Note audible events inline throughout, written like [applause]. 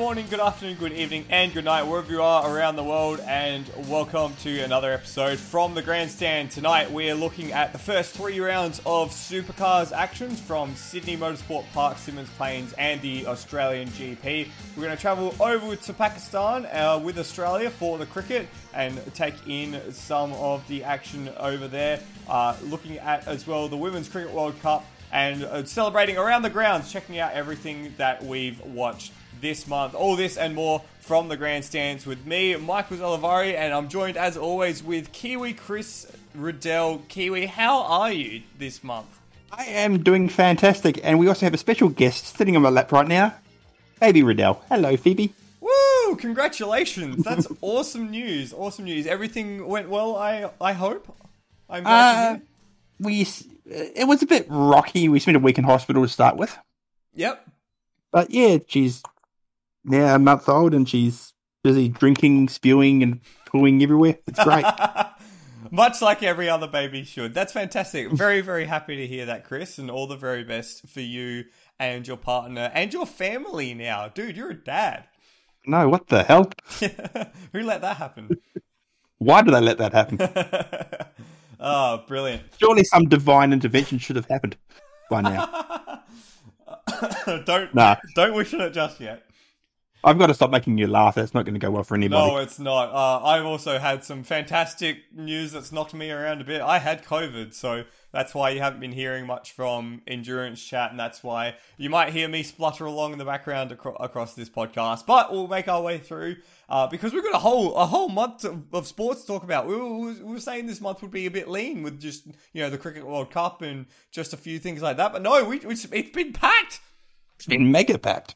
morning, good afternoon, good evening, and good night, wherever you are around the world, and welcome to another episode from the Grandstand. Tonight, we are looking at the first three rounds of Supercars actions from Sydney Motorsport Park, Symmons Plains, and the Australian GP. We're going to travel over to Pakistan uh, with Australia for the cricket and take in some of the action over there. Uh, looking at as well the Women's Cricket World Cup and uh, celebrating around the grounds, checking out everything that we've watched this month. All this and more from the grandstands with me, Michael Olivari, and I'm joined as always with Kiwi Chris Riddell. Kiwi, how are you this month? I am doing fantastic, and we also have a special guest sitting on my lap right now, Baby Riddell. Hello, Phoebe. Woo! Congratulations! That's [laughs] awesome news. Awesome news. Everything went well. I I hope. I'm glad Uh, we it was a bit rocky. We spent a week in hospital to start with, Yep. but yeah, she's now a month old, and she's busy drinking, spewing, and pooing everywhere. It's great. [laughs] Much like every other baby should. That's fantastic. Very, very happy to hear that, Chris, and all the very best for you and your partner and your family now. Dude, you're a dad. no, what the hell? [laughs] Who let that happen? Why did they let that happen? oh, [laughs] brilliant. Surely some divine intervention should have happened by now. [coughs] don't Nah. don't wish on it just yet. I've got to stop making you laugh. That's not going to go well for anybody. No, it's not. Uh, I've also had some fantastic news that's knocked me around a bit. I had COVID, so that's why you haven't been hearing much from Endurance Chat, and that's why you might hear me splutter along in the background acro- across this podcast. But we'll make our way through uh, because we've got a whole a whole month of, of sports to talk about. We were, we were saying this month would be a bit lean with just you know the Cricket World Cup and just a few things like that, but no, we, it's, it's been packed. It's been mega packed.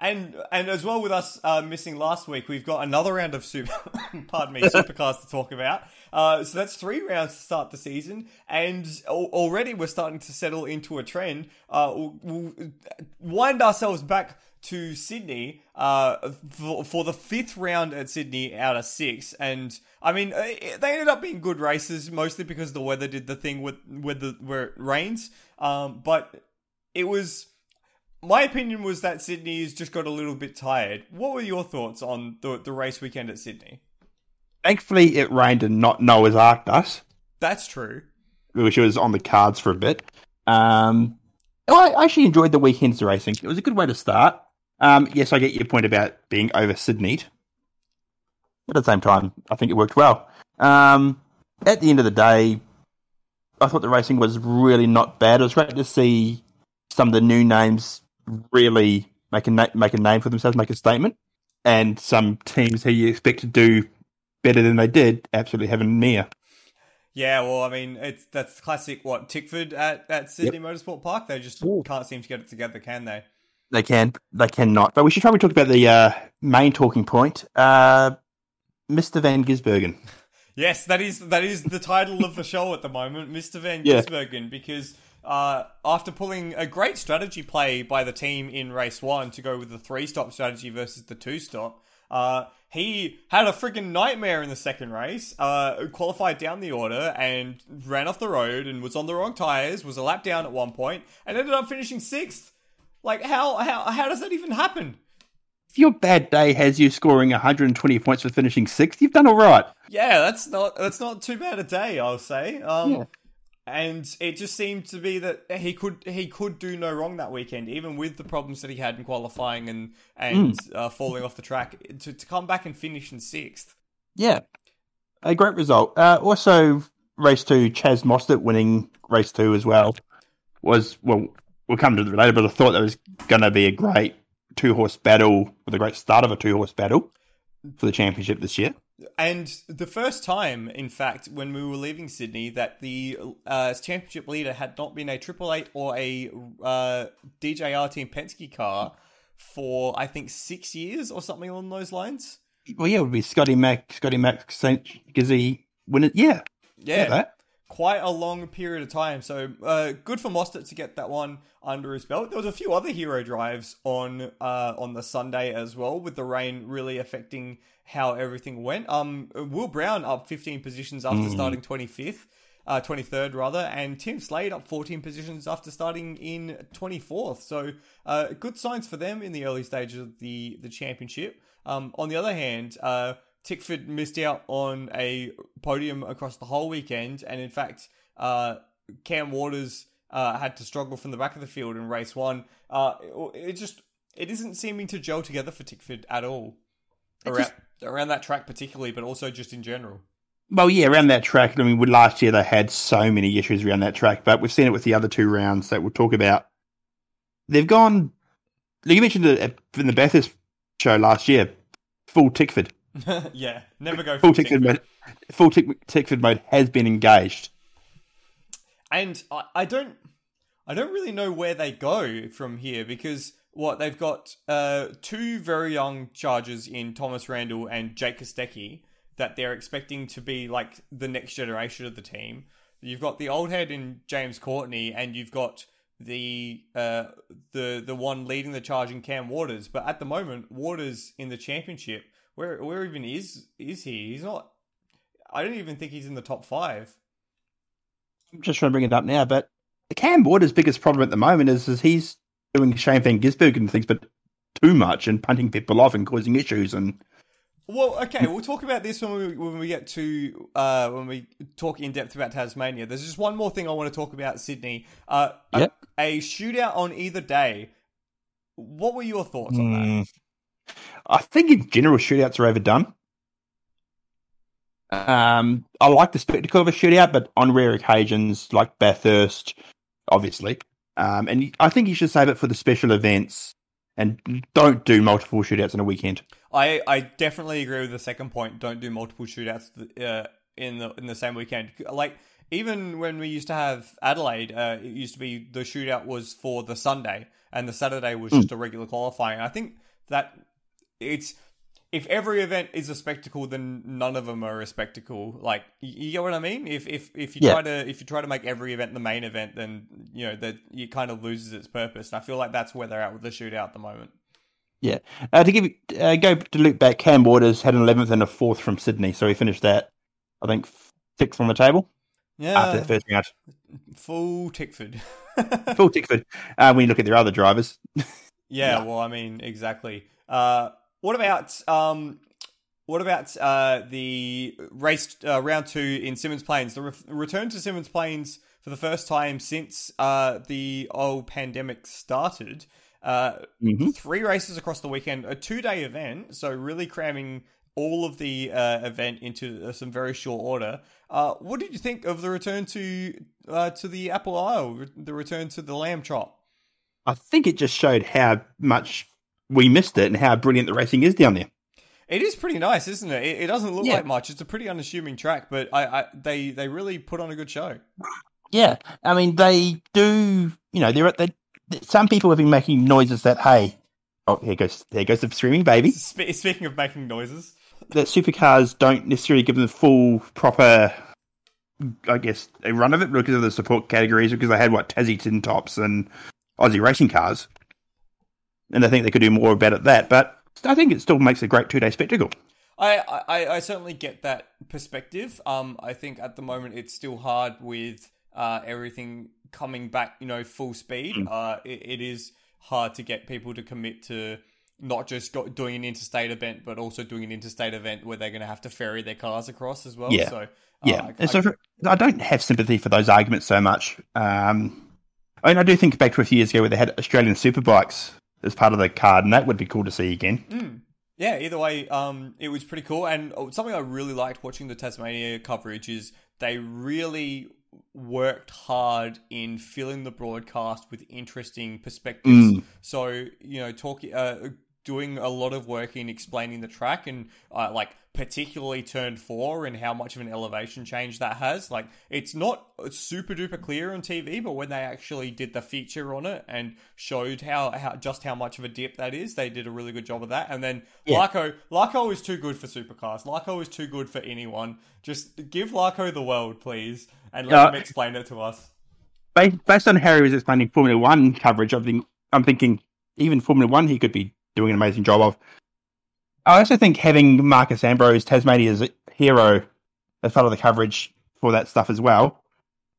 And and as well with us uh, missing last week, we've got another round of super, [laughs] pardon me, supercars to talk about. Uh, so that's three rounds to start the season, and al- already we're starting to settle into a trend. Uh, we'll, wind ourselves back to Sydney uh, for, for the fifth round at Sydney out of six, and I mean eh, they ended up being good races, mostly because the weather did the thing with with the where it rains. Um, but it was my opinion was that Sydney's just got a little bit tired. What were your thoughts on the the race weekend at Sydney? Thankfully, it rained and not Noah's Ark us. That's true. which was on the cards for a bit. Um, I actually enjoyed the weekend's racing. It was a good way to start. Um, yes, I get your point about being over Sydney, but at the same time, I think it worked well. Um, at the end of the day, I thought the racing was really not bad. It was great to see some of the new names really make a na- make a name for themselves, make a statement, and some teams who you expect to do better than they did absolutely having near. Yeah, well, I mean, it's that's classic. What Tickford at at Sydney Motorsport Park? They just Ooh. can't seem to get it together, can they? They can. They cannot. But we should probably talk about the uh, main talking point. Uh, Mr. Van Gisbergen. [laughs] Yes, that is that is the title of the show at the moment, Mr. Van Yeah. Gisbergen, because uh, after pulling a great strategy play by the team in race one to go with the three stop strategy versus the two stop, uh, he had a freaking nightmare in the second race. Uh, qualified down the order and ran off the road and was on the wrong tires. Was a lap down at one point and ended up finishing sixth. Like how how how does that even happen? If your bad day has you scoring 120 points for finishing sixth, you've done all right. Yeah, that's not that's not too bad a day, I'll say. Um, Yeah. And it just seemed to be that he could he could do no wrong that weekend, even with the problems that he had in qualifying and and uh, falling off the track. To to come back and finish in sixth. Yeah. A great result. Uh, also, race two, Chaz Mostert winning race two as well was, well, we'll come to it later, but I thought that was going to be a great two horse battle, with a great start of a two horse battle for the championship this year. And the first time, in fact, when we were leaving Sydney, that the uh, championship leader had not been a Triple Eight or a uh, DJR Team Penske car for I think six years or something along those lines. Well, yeah, it would be Scotty Mac, Scotty Mac, St. Gizzy win it. Yeah. Yeah, that. Quite a long period of time. So uh, good for Mostert to get that one under his belt. There was a few other hero drives on uh, on the Sunday as well, with the rain really affecting how everything went. Um, Will Brown up 15 positions after starting 25th. uh, 23rd rather, and Tim Slade up 14 positions after starting in 24th. So uh, good signs for them in the early stages of the the championship. Um, on the other hand, uh, Tickford missed out on a podium across the whole weekend, and in fact, uh, Cam Waters uh, had to struggle from the back of the field in race one. Uh, it, it just it isn't seeming to gel together for Tickford at all around just- around that track particularly, but also just in general. Well, yeah, around that track. I mean, last year they had so many issues around that track, but we've seen it with the other two rounds that we'll talk about. They've gone. like You mentioned it in the Bathurst show last year. Full Tickford, [laughs] yeah, never go full for Tickford mode. Full Tick, Tickford mode has been engaged. And I, I don't I don't really know where they go from here because what they've got uh, two very young chargers in Thomas Randall and Jake Kostecki that they're expecting to be like the next generation of the team. You've got the old head in James Courtney, and you've got the uh, the the one leading the charge in Cam Waters. But at the moment, Waters in the championship, where where even is is he? He's not. I don't even think he's in the top five. I'm just trying to bring it up now, but the Cam Waters' biggest problem at the moment is, is he's doing Shane Van Gisbergen and things, but too much and punting people off and causing issues. And Well, okay, we'll talk about this when we when we get to uh, when we talk in depth about Tasmania. There's just one more thing I want to talk about Sydney. Uh, Yep. a, shootout on either day. What were your thoughts on that? Mm. I think in general shootouts are overdone. Um, I like the spectacle of a shootout, but on rare occasions, like Bathurst, obviously, um, and I think you should save it for the special events and don't do multiple shootouts in a weekend. I, I definitely agree with the second point. Don't do multiple shootouts uh, in the in the same weekend. Like even when we used to have Adelaide, uh, it used to be the shootout was for the Sunday and the Saturday was just a regular qualifying. I think that it's if every event is a spectacle, then none of them are a spectacle. Like you, get what I mean? If if if you Yeah. try to if you try to make every event the main event, then you know that it kind of loses its purpose. And I feel like that's where they're at with the shootout at the moment. Yeah. Uh, to give you, uh, go to look back, Cam Waters had an 11th and a 4th from Sydney, so he finished that, I think, sixth on the table Yeah, after the first round. full Tickford. [laughs] Full Tickford. Uh, when you look at their other drivers, Yeah, [laughs] Yeah. well, I mean, exactly. Uh, what about um, what about uh, the race uh, round two in Symmons Plains? The re- return to Symmons Plains for the first time since uh, the old pandemic started. Uh, Mhm. Three races across the weekend, a two day event, so really cramming all of the uh, event into uh, some very short order. Uh, what did you think of the return to uh, to the Apple Isle, the return to the Lamb Chop? I think it just showed how much we missed it and how brilliant the racing is down there. It is pretty nice, isn't it? It, it doesn't look Yeah. like much. It's a pretty unassuming track, but I, I they they really put on a good show. Yeah, I mean they do. You know, they're they. Some people have been making noises that hey, oh here goes there goes the streaming baby. [laughs] Spe- speaking of making noises, That supercars don't necessarily give them the full proper, I guess, a run of it because of the support categories. Because they had what Tassie tin tops and Aussie racing cars, and I think they could do more about it that. But I think it still makes a great two day spectacle. I, I I certainly get that perspective. Um, I think at the moment it's still hard with uh everything coming back, you know, full speed. Uh, it, it is hard to get people to commit to not just go, doing an interstate event, but also doing an interstate event where they're going to have to ferry their cars across as well. Yeah. So uh, Yeah, I- so for, I don't have sympathy for those arguments so much. Um, I mean, I do think back to a few years ago where they had Australian superbikes as part of the card, and that would be cool to see again. Mm. Yeah, either way, um, it was pretty cool. And oh, something I really liked watching the Tasmania coverage is they really worked hard in filling the broadcast with interesting perspectives. Mm. So you know, talking, uh, doing a lot of work in explaining the track and uh, like particularly turn four and how much of an elevation change that has. Like it's not super duper clear on TV, but when they actually did the feature on it and showed how, how just how much of a dip that is, they did a really good job of that. And then Yeah. Larko, Larko is too good for supercars. Larko is too good for anyone. Just give Larko the world, please, and let Uh, him explain it to us. Based, on how he was explaining Formula One coverage, I think I'm thinking even Formula One he could be doing an amazing job of. I also think having Marcos Ambrose, Tasmania's hero, as part of the coverage for that stuff as well,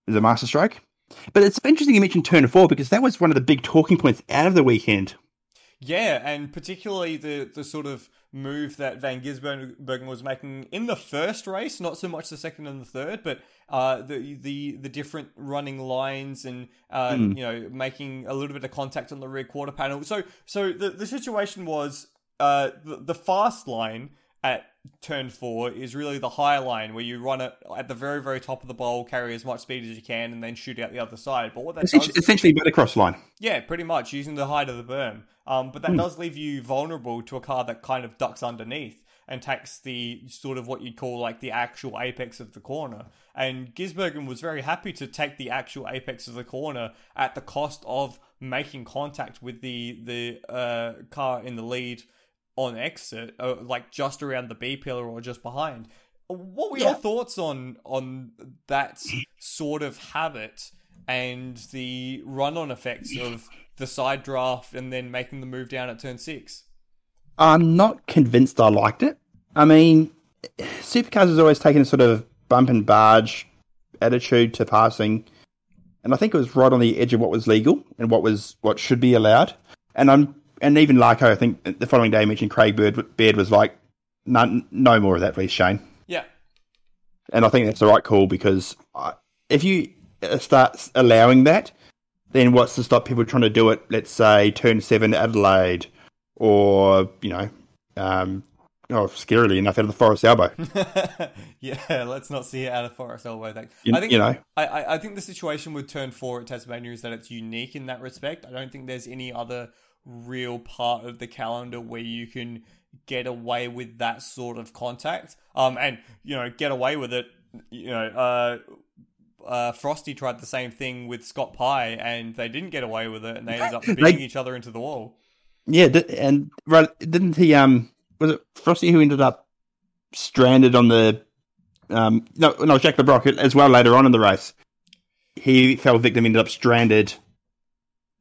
is a master stroke. But it's interesting you mentioned turn four because that was one of the big talking points out of the weekend. Yeah, and particularly the the sort of move that Van Gisbergen was making in the first race, not so much the second and the third, but uh, the the the different running lines and uh, mm. you know making a little bit of contact on the rear quarter panel. So so the the situation was uh, the, the fast line at turn four is really the high line where you run it at the very very top of the bowl, carry as much speed as you can, and then shoot out the other side. But what that essentially, does, essentially motocross line. Yeah, pretty much using the height of the berm. Um, but that mm. does leave you vulnerable to a car that kind of ducks underneath and takes the sort of what you'd call like the actual apex of the corner. And Gisbergen was very happy to take the actual apex of the corner at the cost of making contact with the the uh, car in the lead on exit, uh, like just around the B pillar or just behind. What were yeah. your thoughts on on that sort of habit and the run-on effects of the side draft and then making the move down at turn six? I'm not convinced I liked it. I mean, Supercars has always taken a sort of bump and barge attitude to passing, and I think it was right on the edge of what was legal and what was what should be allowed. And I'm and even Larko, I think the following day mentioned Craig Bird, Baird was like, no, no more of that, please, Shane. Yeah. And I think that's the right call because if you start allowing that, then what's to stop people trying to do it? Let's say turn seven Adelaide, or you know, um, oh, scarily enough, out of the Forest Elbow. [laughs] yeah, let's not see it out of Forest Elbow. Thanks. You, I think you know, I, I think the situation with turn four at Tasmania is that it's unique in that respect. I don't think there's any other real part of the calendar where you can get away with that sort of contact. Um, and you know, get away with it. You know, uh, uh, Frosty tried the same thing with Scott Pye, and they didn't get away with it, and they ended up beating each other into the wall. Yeah, and right, didn't he? Um, was it Frosty who ended up stranded on the? Um, no, no, Jack Le Brocq as well later on in the race. He fell victim, ended up stranded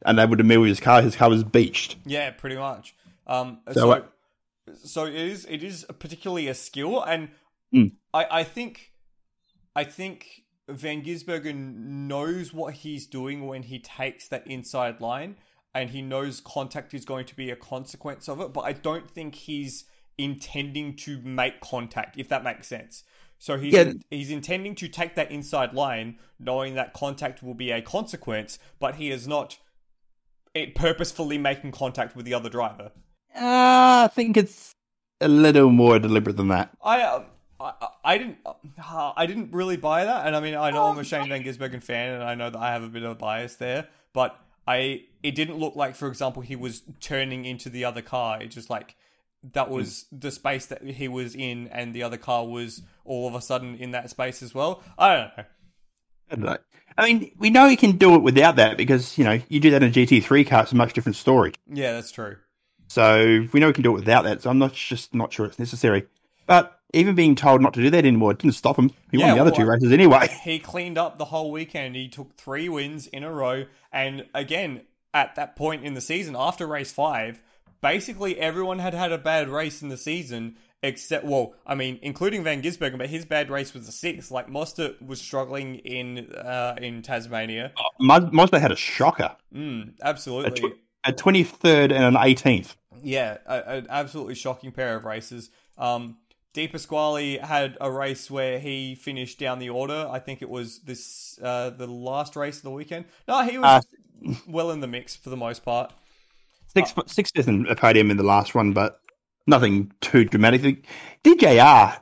unable to move his car. His car was beached. Yeah, pretty much. Um, so, so, uh, so, it is. It is particularly a skill, and mm. I, I think, I think Van Gisbergen knows what he's doing when he takes that inside line, and he knows contact is going to be a consequence of it. But I don't think he's intending to make contact, if that makes sense. So he's yeah. he's intending to take that inside line, knowing that contact will be a consequence, but he is not it purposefully making contact with the other driver. Uh, I think it's a little more deliberate than that. I. Uh, I, I didn't uh, I didn't really buy that, and I mean I know I'm a Shane Van Gisbergen fan, and I know that I have a bit of a bias there, but I it didn't look like, for example, he was turning into the other car. It just like that was the space that he was in, and the other car was all of a sudden in that space as well. I don't know. I. I mean, we know you can do it without that because you know you do that in a GT3 car. It's a much different story. Yeah, that's true. So we know we can do it without that. So I'm not just not sure it's necessary. But even being told not to do that anymore didn't stop him. He yeah, won the other well, two races anyway. [laughs] He cleaned up the whole weekend. He took three wins in a row, and again at that point in the season, after race five, basically everyone had had a bad race in the season except well, I mean, including Van Gisbergen, but his bad race was a six. Like Mostert was struggling in uh, in Tasmania. Oh, Mostert had a shocker. Mm, absolutely, a twenty third and an eighteenth. Yeah, an absolutely shocking pair of races. Um, De Pasquale had a race where he finished down the order. I think it was this uh, the last race of the weekend. No, he was uh, well in the mix for the most part. Six, uh, six in a podium in the last one, but nothing too dramatic. DJR,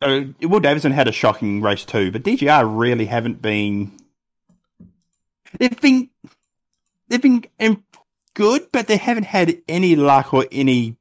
uh, Will Davison had a shocking race too, but DJR really haven't been. They've been they've been good, but they haven't had any luck or any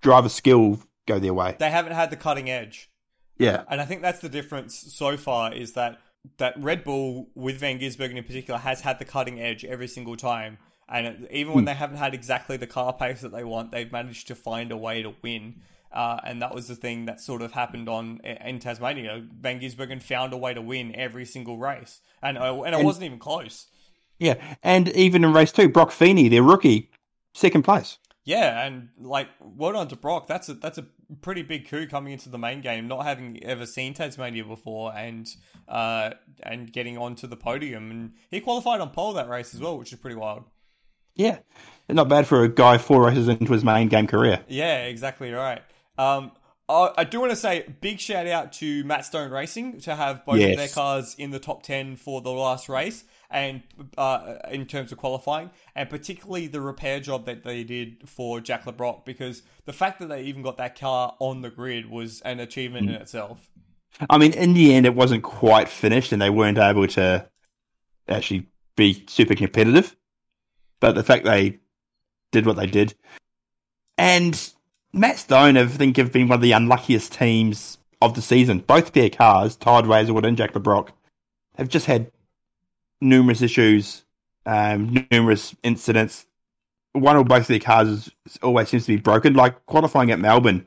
driver skill go their way. They haven't had the cutting edge. Yeah, and I think that's the difference so far is that that Red Bull with Van Gisbergen in particular has had the cutting edge every single time and even when hmm. they haven't had exactly the car pace that they want, they've managed to find a way to win. Uh, and that was the thing that sort of happened on in Tasmania. Van Gisbergen found a way to win every single race, and uh, and it and, wasn't even close. Yeah, and even in race two, Broc Feeney, their rookie, second place. Yeah, and like well done to Broc. That's a that's a pretty big coup coming into the main game, not having ever seen Tasmania before, and uh and getting onto the podium. And he qualified on pole that race as well, which is pretty wild. Yeah, not bad for a guy four races into his main game career. Yeah, exactly right. Um, I I do want to say big shout out to Matt Stone Racing to have both of their cars in the top ten for the last race, and uh, in terms of qualifying, and particularly the repair job that they did for Jack Le Brocq, because the fact that they even got that car on the grid was an achievement in itself. I mean, in the end, it wasn't quite finished, and they weren't able to actually be super competitive. But the fact they did what they did, and Matt Stone, I think, have been one of the unluckiest teams of the season. Both their cars, Todd Hazelwood and Jack Le Brocq, have just had numerous issues, um, numerous incidents. One or both of their cars always seems to be broken. Like qualifying at Melbourne,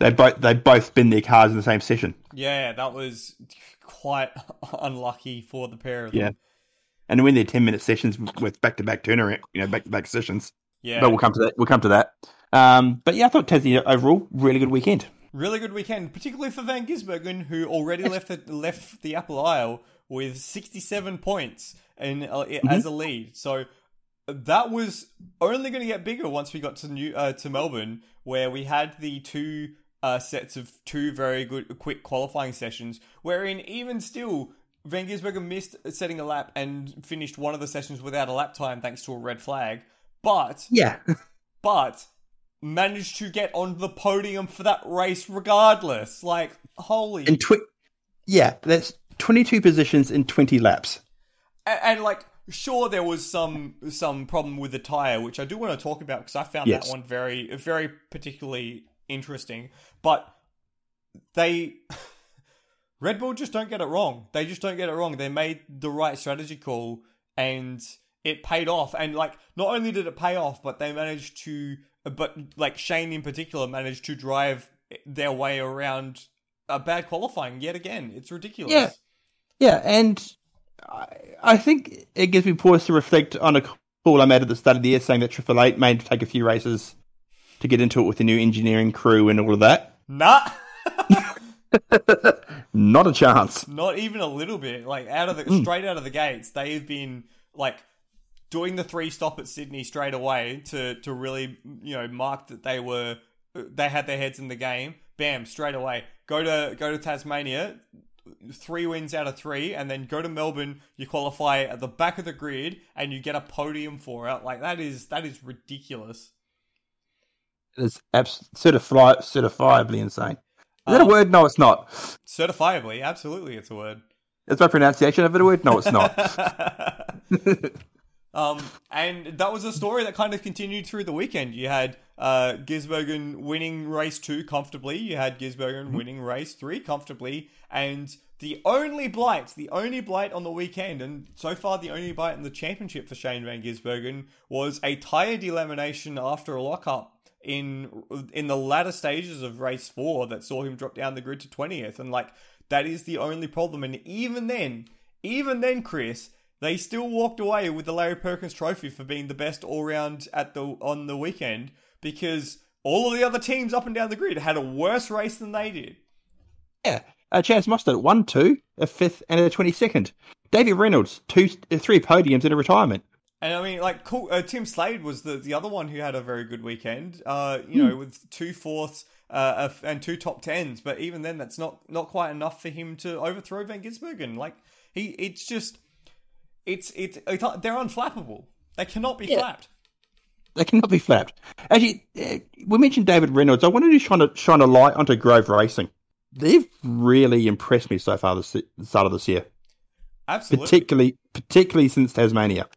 they both they both bin their cars in the same session. Yeah, that was quite [laughs] unlucky for the pair of them. And win their ten minute sessions with back to back turnaround, you know, back to back sessions. Yeah, But we'll come to that. We'll come to that. Um, but yeah, I thought Tassie overall really good weekend. Really good weekend, particularly for Van Gisbergen, who already left the, left the Apple Isle with 67 points in, uh, as a lead. So that was only going to get bigger once we got to New uh, to Melbourne, where we had the two uh, sets of two very good quick qualifying sessions, wherein even still. Van Gisbergen missed setting a lap and finished one of the sessions without a lap time thanks to a red flag. But Yeah, [laughs] but managed to get on the podium for that race regardless. Like, holy. in twi- yeah, that's twenty two positions in twenty laps. and, and, like, sure, there was some some problem with the tire, which I do want to talk about because I found Yes. that one very, very particularly interesting. But they. [laughs] Red Bull just don't get it wrong. They just don't get it wrong. They made the right strategy call and it paid off. And like, not only did it pay off, but they managed to, but like Shane in particular managed to drive their way around a bad qualifying yet again. It's ridiculous. Yeah. Yeah, and I, I think it gives me pause to reflect on a call I made at the start of the year saying that Triple Eight may take a few races to get into it with the new engineering crew and all of that. Nah. [laughs] [laughs] Not a chance. Not even a little bit. Like out of the Hmm. straight out of the gates, they've been like doing the three stop at Sydney straight away to to really you know mark that they were they had their heads in the game. Bam, straight away. Go to go to Tasmania, three wins out of three, and then go to Melbourne. You qualify at the back of the grid, and you get a podium for it. Like that is that is ridiculous. It's abs- certifi- certifiably insane. Is that a Um, word? No, it's not. Certifiably, absolutely, it's a word. Is my pronunciation of it a word? No, it's not. [laughs] um, and that was a story that kind of continued through the weekend. You had uh, Gisbergen winning race two comfortably. You had Gisbergen winning race three comfortably. And the only blight, the only blight on the weekend, and so far the only blight in the championship for Shane Van Gisbergen was a tyre delamination after a lockup in in the latter stages of race four that saw him drop down the grid to 20th. And like that is the only problem. And even then, even then, Chris, they still walked away with the Larry Perkins Trophy for being the best all round at the on the weekend because all of the other teams up and down the grid had a worse race than they did. yeah. Uh, Chaz Mostert, one, two, a fifth, and a 22nd. David Reynolds, two, three podiums in a retirement. And I mean, like, cool. Uh, Tim Slade was the, the other one who had a very good weekend. Uh, you know, with two fourths uh, uh, and two top tens. But even then, that's not not quite enough for him to overthrow Van Gisbergen. Like, he, it's just, it's it's, it's they're unflappable. They cannot be Yeah. flapped. They cannot be flapped. Actually, uh, we mentioned David Reynolds. I wanted to shine a, shine a light onto Grove Racing. They've really impressed me so far this the start of this year, Absolutely. particularly particularly since Tasmania.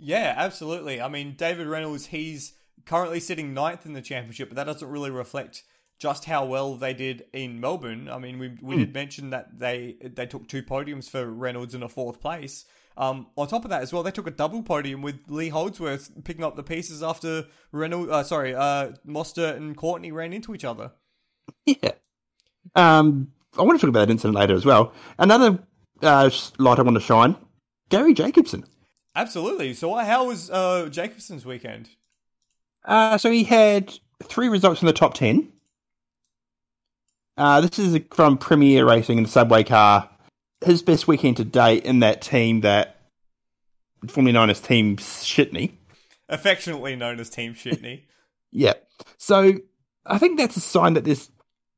Yeah, absolutely. I mean, David Reynolds, he's currently sitting ninth in the championship, but that doesn't really reflect just how well they did in Melbourne. I mean, we we did mention that they they took two podiums for Reynolds in a fourth place. Um, on top of that as well, they took a double podium with Lee Holdsworth picking up the pieces after Reynolds. Uh, sorry, uh, Mostert and Courtney ran into each other. Yeah. Um, I want to talk about that incident later as well. Another uh, light I want to shine: Garry Jacobson. Absolutely. So, how was uh, Jacobson's weekend? Uh, so he had three results in the top 10. Uh, this is from PremiAir Racing in the Subway car. His best weekend to date in that team that formerly known as Team Shitney. Affectionately known as Team Shitney. [laughs] yeah. So I think that's a sign that this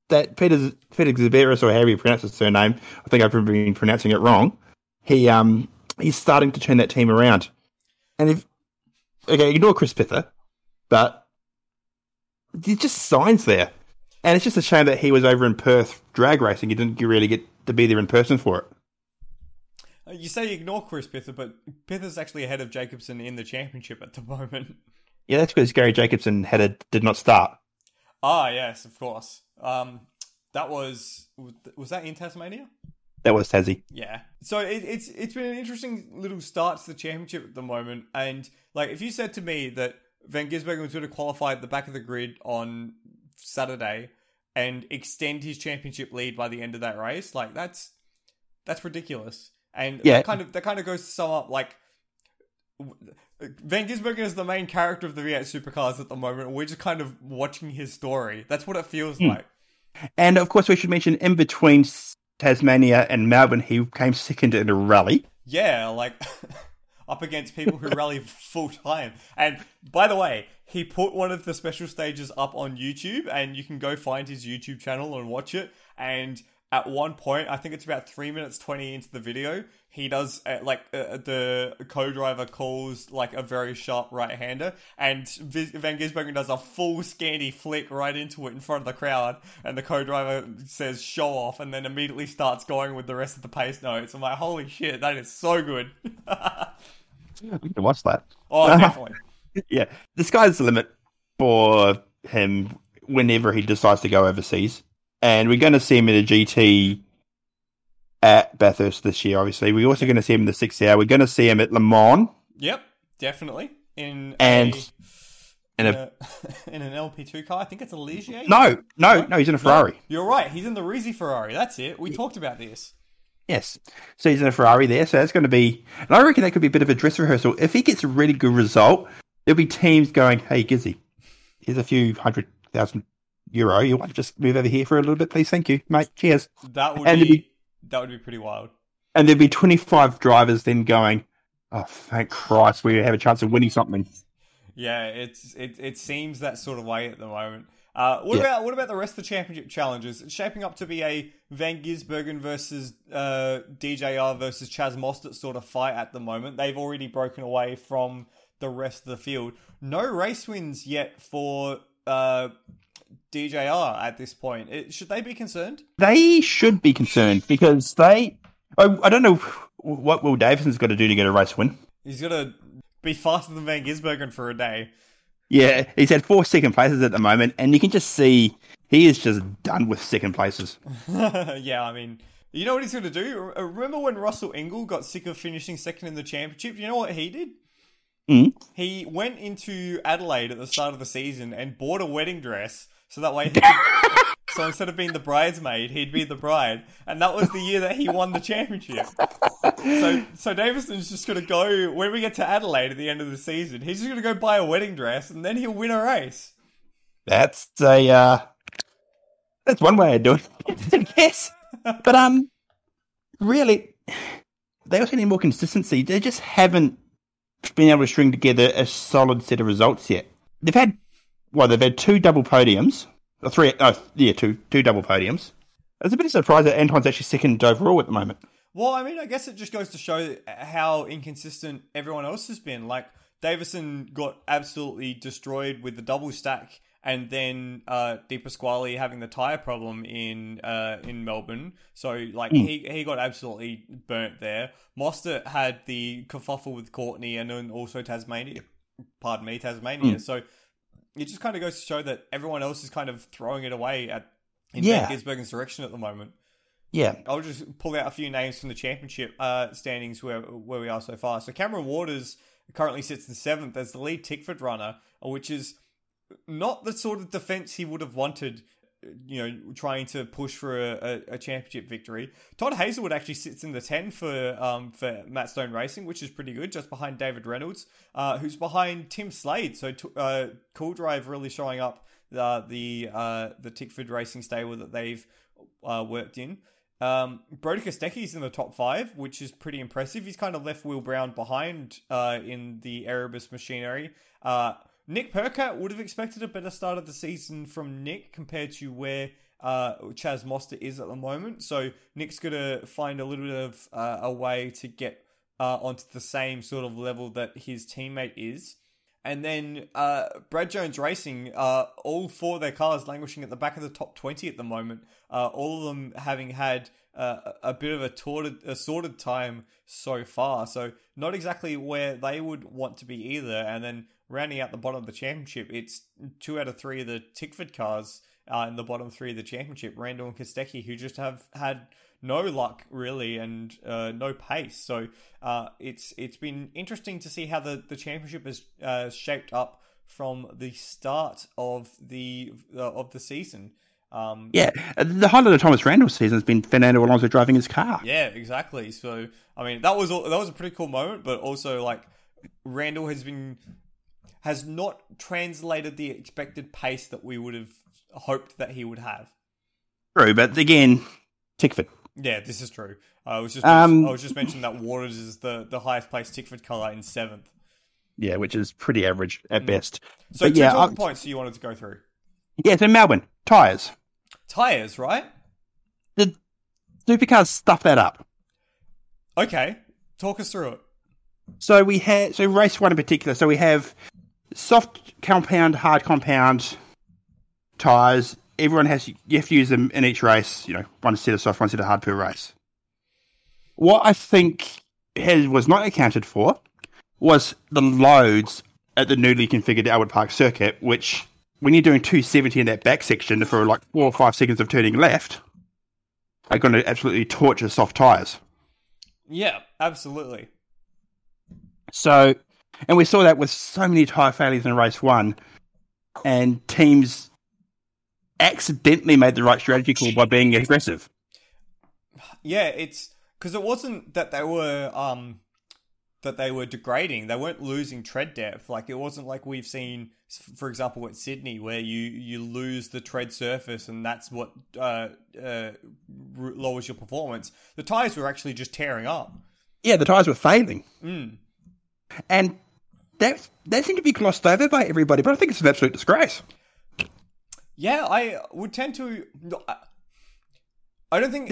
that Peter Peter Xiberras or however you pronounce his surname, I think I've been pronouncing it wrong. He um he's starting to turn that team around. And if okay, ignore Chris Pither, but there's just signs there. And it's just a shame that he was over in Perth drag racing. He didn't really get to be there in person for it. Uh, you say you ignore Chris Pither, but Pither's actually ahead of Jacobson in the championship at the [laughs] moment. Yeah, that's because Garry Jacobson had a, did not start. Ah, yes, of course. Um, that was was that in Tasmania? That was Tassie. Yeah. So it, it's it's been an interesting little start to the championship at the moment, and like if you said to me that Van Gisbergen was going to qualify at the back of the grid on Saturday and extend his championship lead by the end of that race, like that's that's ridiculous. And Yeah. that kind of that kind of goes to sum up like Van Gisbergen is the main character of the V8 supercars at the moment. We're just kind of watching his story. That's what it feels hmm. like. And of course, we should mention in between Tasmania and Melbourne, he came second in a rally. Yeah, like [laughs] up against people who rally full time. And by the way, he put one of the special stages up on YouTube, and you can go find his YouTube channel and watch it. And at one point, I think it's about three minutes twenty into the video, he does uh, like uh, the co-driver calls like a very sharp right-hander, and Van Gisbergen does a full Scandi flick right into it in front of the crowd, and the co-driver says "show off," and then immediately starts going with the rest of the pace notes. I'm like, holy shit, that is so good. [laughs] We can watch that. oh, [laughs] definitely. Yeah, the sky's the limit for him whenever he decides to go overseas. And we're going to see him in a GT at Bathurst this year, obviously. We're also going to see him in the six hour. We're going to see him at Le Mans Yep, definitely. In and a, in in, a. a, [laughs] in an LP2 car, I think it's a Ligier. No, no, no, he's in a Ferrari. You're right. He's in the Rizzi Ferrari. That's it. We talked about this. Yes. So he's in a Ferrari there. So that's going to be, and I reckon that could be a bit of a dress rehearsal. If he gets a really good result, there'll be teams going, hey, Gizzy, here's a few hundred thousand euro. You want to just move over here for a little bit, please? Thank you, mate. Cheers. That would And be, be- that would be pretty wild. And there'd be 25 drivers then going, oh, thank Christ, we have a chance of winning something. Yeah, it's it, it seems that sort of way at the moment. Uh, what Yeah. about what about the rest of the championship challenges? It's shaping up to be a Van Gisbergen versus uh, DJR versus Chaz Mostert sort of fight at the moment. They've already broken away from the rest of the field. No race wins yet for uh, DJR at this point. It, should they be concerned? They should be concerned because they, I, I don't know what Will Davison's got to do to get a race win. He's got to be faster than Van Gisbergen for a day. Yeah, he's had four second places at the moment, and you can just see he is just done with second places. [laughs] yeah, I mean, you know what he's going to do? Uh, Remember when Russell Ingall got sick of finishing second in the championship? You know what he did? Mm. He went into Adelaide at the start of the season and bought a wedding dress so that way [laughs] could, so instead of being the bridesmaid, he'd be the bride. And that was the year that he won the championship. So so Davison's just going to go when we get to Adelaide at the end of the season. He's just going to go buy a wedding dress and then he'll win a race. That's a uh, that's one way of doing it, [laughs] I guess. But um, really, they also need more consistency. They just haven't been able to string together a solid set of results yet. They've had well, they've had two double podiums, or three, oh, yeah, two two double podiums. It's a bit of a surprise that Anton's actually second overall at the moment. Well, I mean, I guess it just goes to show how inconsistent everyone else has been. Like Davison got absolutely destroyed with the double stack, and then uh, De Pasquale having the tire problem in uh, in Melbourne. So like he he got absolutely burnt there. Mostert had the kerfuffle with Courtney, and then also Tasmania. Pardon me, Tasmania. So it just kind of goes to show that everyone else is kind of throwing it away at in Yeah. Van Gisbergen's direction at the moment. Yeah, I'll just pull out a few names from the championship uh, standings where where we are so far. So Cameron Waters currently sits in seventh as the lead Tickford runner, which is not the sort of defense he would have wanted you know, trying to push for a, a, championship victory. Todd Hazelwood actually sits in the ten for um, for Matt Stone Racing, which is pretty good, just behind David Reynolds, uh, who's behind Tim Slade. So uh, CoolDrive really showing up uh, the uh, the Tickford Racing stable that they've uh, worked in. Um, Brodie Kostecki's in the top five, which is pretty impressive. He's kind of left Will Brown behind uh, in the Erebus machinery. Nick Percat would have expected a better start of the season from Nick compared to where uh, Chaz Mostert is at the moment. So Nick's going to find a little bit of uh, a way to get uh, onto the same sort of level that his teammate is. And then uh, Brad Jones Racing, uh, all four of their cars languishing at the back of the top 20 at the moment. Uh, all of them having had a bit of a, torted, a sorted time so far. So, not exactly where they would want to be either. And then rounding out the bottom of the championship, it's two out of three of the Tickford cars uh, in the bottom three of the championship, Randall and Kostecki, who just have had no luck really and uh, no pace. So uh, it's it's been interesting to see how the, the championship has uh, shaped up from the start of the uh, of the season. Um, yeah, the highlight of Thomas Randall's season has been Fernando Alonso driving his car. Yeah, exactly. So I mean, that was that was a pretty cool moment, but also like Randall has been has not translated the expected pace that we would have hoped that he would have. True, but again, Tickford. Yeah, this is true. I was just um, I was just mentioning that Waters is the, the highest placed Tickford colour in seventh. Yeah, which is pretty average at mm. best. So but two yeah, talking points do you wanted to go through. Yeah, so Melbourne tires. Tires, right? The supercars stuff that up. Okay, talk us through it. So we had so race one in particular. So we have soft compound, hard compound tires everyone has you have to use them in each race. You know, one set of soft, one set of hard per race. What I think has, was not accounted for was the loads at the newly configured Albert Park circuit, which when you're doing 270 in that back section for like four or five seconds of turning left, are going to absolutely torture soft tires. Yeah, absolutely. So, and we saw that with so many tire failures in race one, and teams accidentally made the right strategy call by being aggressive. Yeah, it's because it wasn't that they were um that they were degrading. They weren't losing tread depth. Like it wasn't like we've seen, for example, at Sydney, where you you lose the tread surface and that's what uh, uh, lowers your performance. The tires were actually just tearing up. Yeah, the tires were failing, mm. and that that seemed to be glossed over by everybody. But I think it's an absolute disgrace. Yeah, I would tend to. I don't think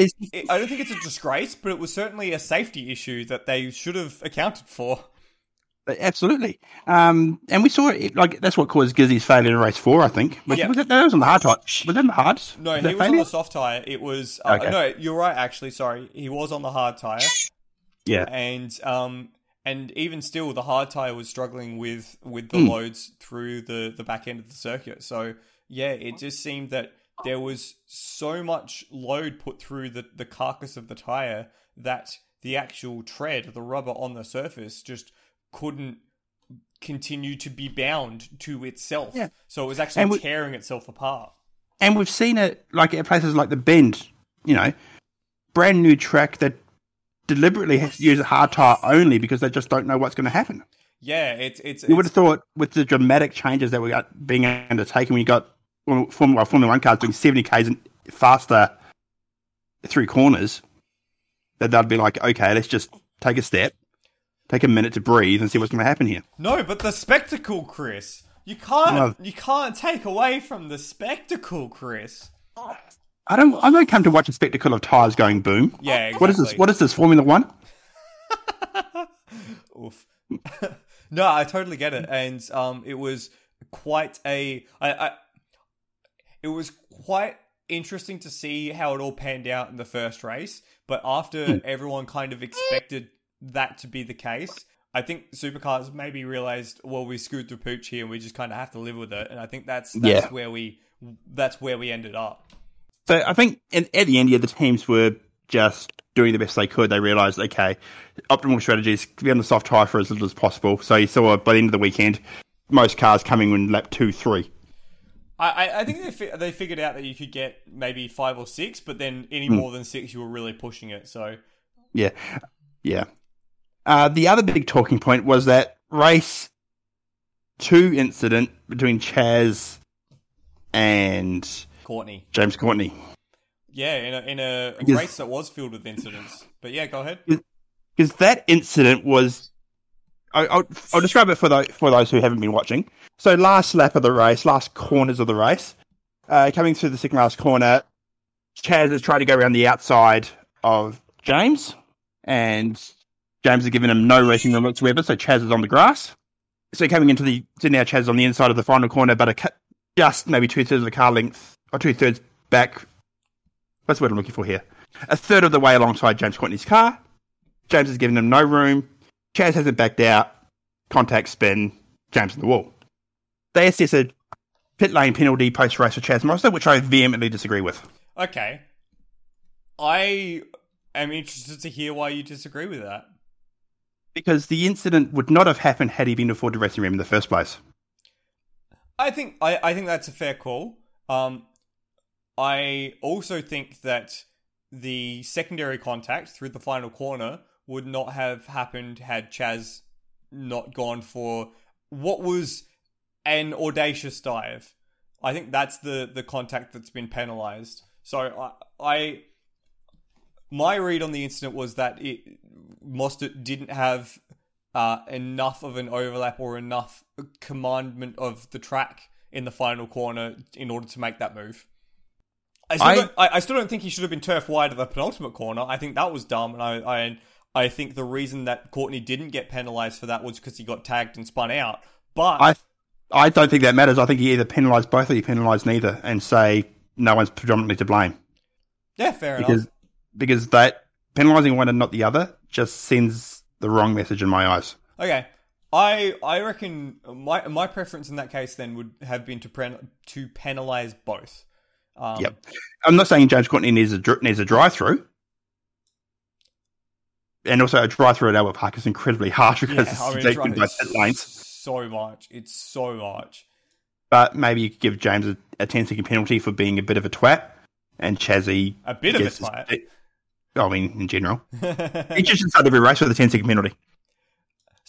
I don't think it's a disgrace, but it was certainly a safety issue that they should have accounted for. Absolutely, um, and we saw it. Like that's what caused Gizzy's failure in race four, I think. Was, yeah. was that, that was on the hard tire? Was that on the hards? No, was he was failure? on the soft tire. It was uh, okay. no. You're right. Actually, sorry, he was on the hard tire. Yeah, and um, and even still, the hard tire was struggling with with the mm. loads through the the back end of the circuit. So yeah, it just seemed that there was so much load put through the, the carcass of the tire that the actual tread, the rubber on the surface, just couldn't continue to be bound to itself. Yeah. So it was actually we, tearing itself apart. And we've seen it like at places like the Bend, you know, brand new track that deliberately has to use a hard tire only because they just don't know what's going to happen. Yeah, it's it's. You would have thought with the dramatic changes that we got being undertaken, we got Formula, Formula One cars doing 70 k's faster through corners, that they'd be like, okay, let's just take a step, take a minute to breathe, and see what's going to happen here. No, but the spectacle, Chris. You can't. No. You can't take away from the spectacle, Chris. Oh, I don't. I don't come to watch a spectacle of tires going boom. Yeah. Exactly. What is this? What is this? Formula One? [laughs] Oof. [laughs] no, I totally get it, and um, it was quite a. I, I it was quite interesting to see how it all panned out in the first race. But after mm. everyone kind of expected that to be the case, I think supercars maybe realized, well, we screwed the pooch here, and we just kind of have to live with it. And I think that's that's yeah. where we that's where we ended up. So I think at, at the end, yeah, the teams were just doing the best they could. They realised, okay, optimal strategies to be on the soft tyre for as little as possible. So you saw by the end of the weekend, most cars coming in lap two, three. I, I- think they fi- they figured out that you could get maybe five or six, but then any Hmm. more than six, you were really pushing it. So Yeah, yeah. Uh, the other big talking point was that race two incident between Chaz and Courtney, James Courtney. yeah, in a in a Because- race that was filled with incidents. But yeah, go ahead. because that incident was. I, I'll, I'll describe it for those, for those who haven't been watching. So, last lap of the race, last corners of the race, uh, coming through the second last corner, Chaz has tried to go around the outside of James, and James has given him no racing room whatsoever. So, Chaz is on the grass. So, coming into the so now Chaz is on the inside of the final corner, but a, cut- just maybe two thirds of the car length or two thirds back. What's the word I'm looking for here? A third of the way alongside James Courtney's car. James has given him no room. Chaz hasn't backed out. Contact spin. James in the wall. They assess a pit lane penalty post race for Chaz Mostert, which I vehemently disagree with. Okay, I am interested to hear why you disagree with that. Because the incident would not have happened had he been afforded racing room in the first place. I think I, I think that's a fair call. Um, I also think that the secondary contact through the final corner would not have happened had Chaz not gone for what was an audacious dive. I think that's the the contact that's been penalized. So I, I my read on the incident was that it Mostert didn't have uh, enough of an overlap or enough commandment of the track in the final corner in order to make that move. I still, I- don't, I, I still don't think he should have been turf wide at the penultimate corner. I think that was dumb, and I, I, I think the reason that Courtney didn't get penalised for that was because he got tagged and spun out. But I I don't think that matters. I think you either penalise both or you penalise neither and say no one's predominantly to blame. yeah, fair Because enough. because that penalising one and not the other just sends the wrong message in my eyes. Okay, I I reckon my my preference in that case then would have been to pen, to penalise both. Um, Yep. I'm not saying James Courtney needs a needs a drive through, and also a drive through at Albert Park is incredibly harsh because Yeah, it's I mean, protected right, by pit lanes. so much. It's so much. But maybe you could give James a, a 10 second penalty for being a bit of a twat, and Chazzy. A bit of a gets his- twat. I mean, in general, [laughs] he just should start every race with a 10 second penalty.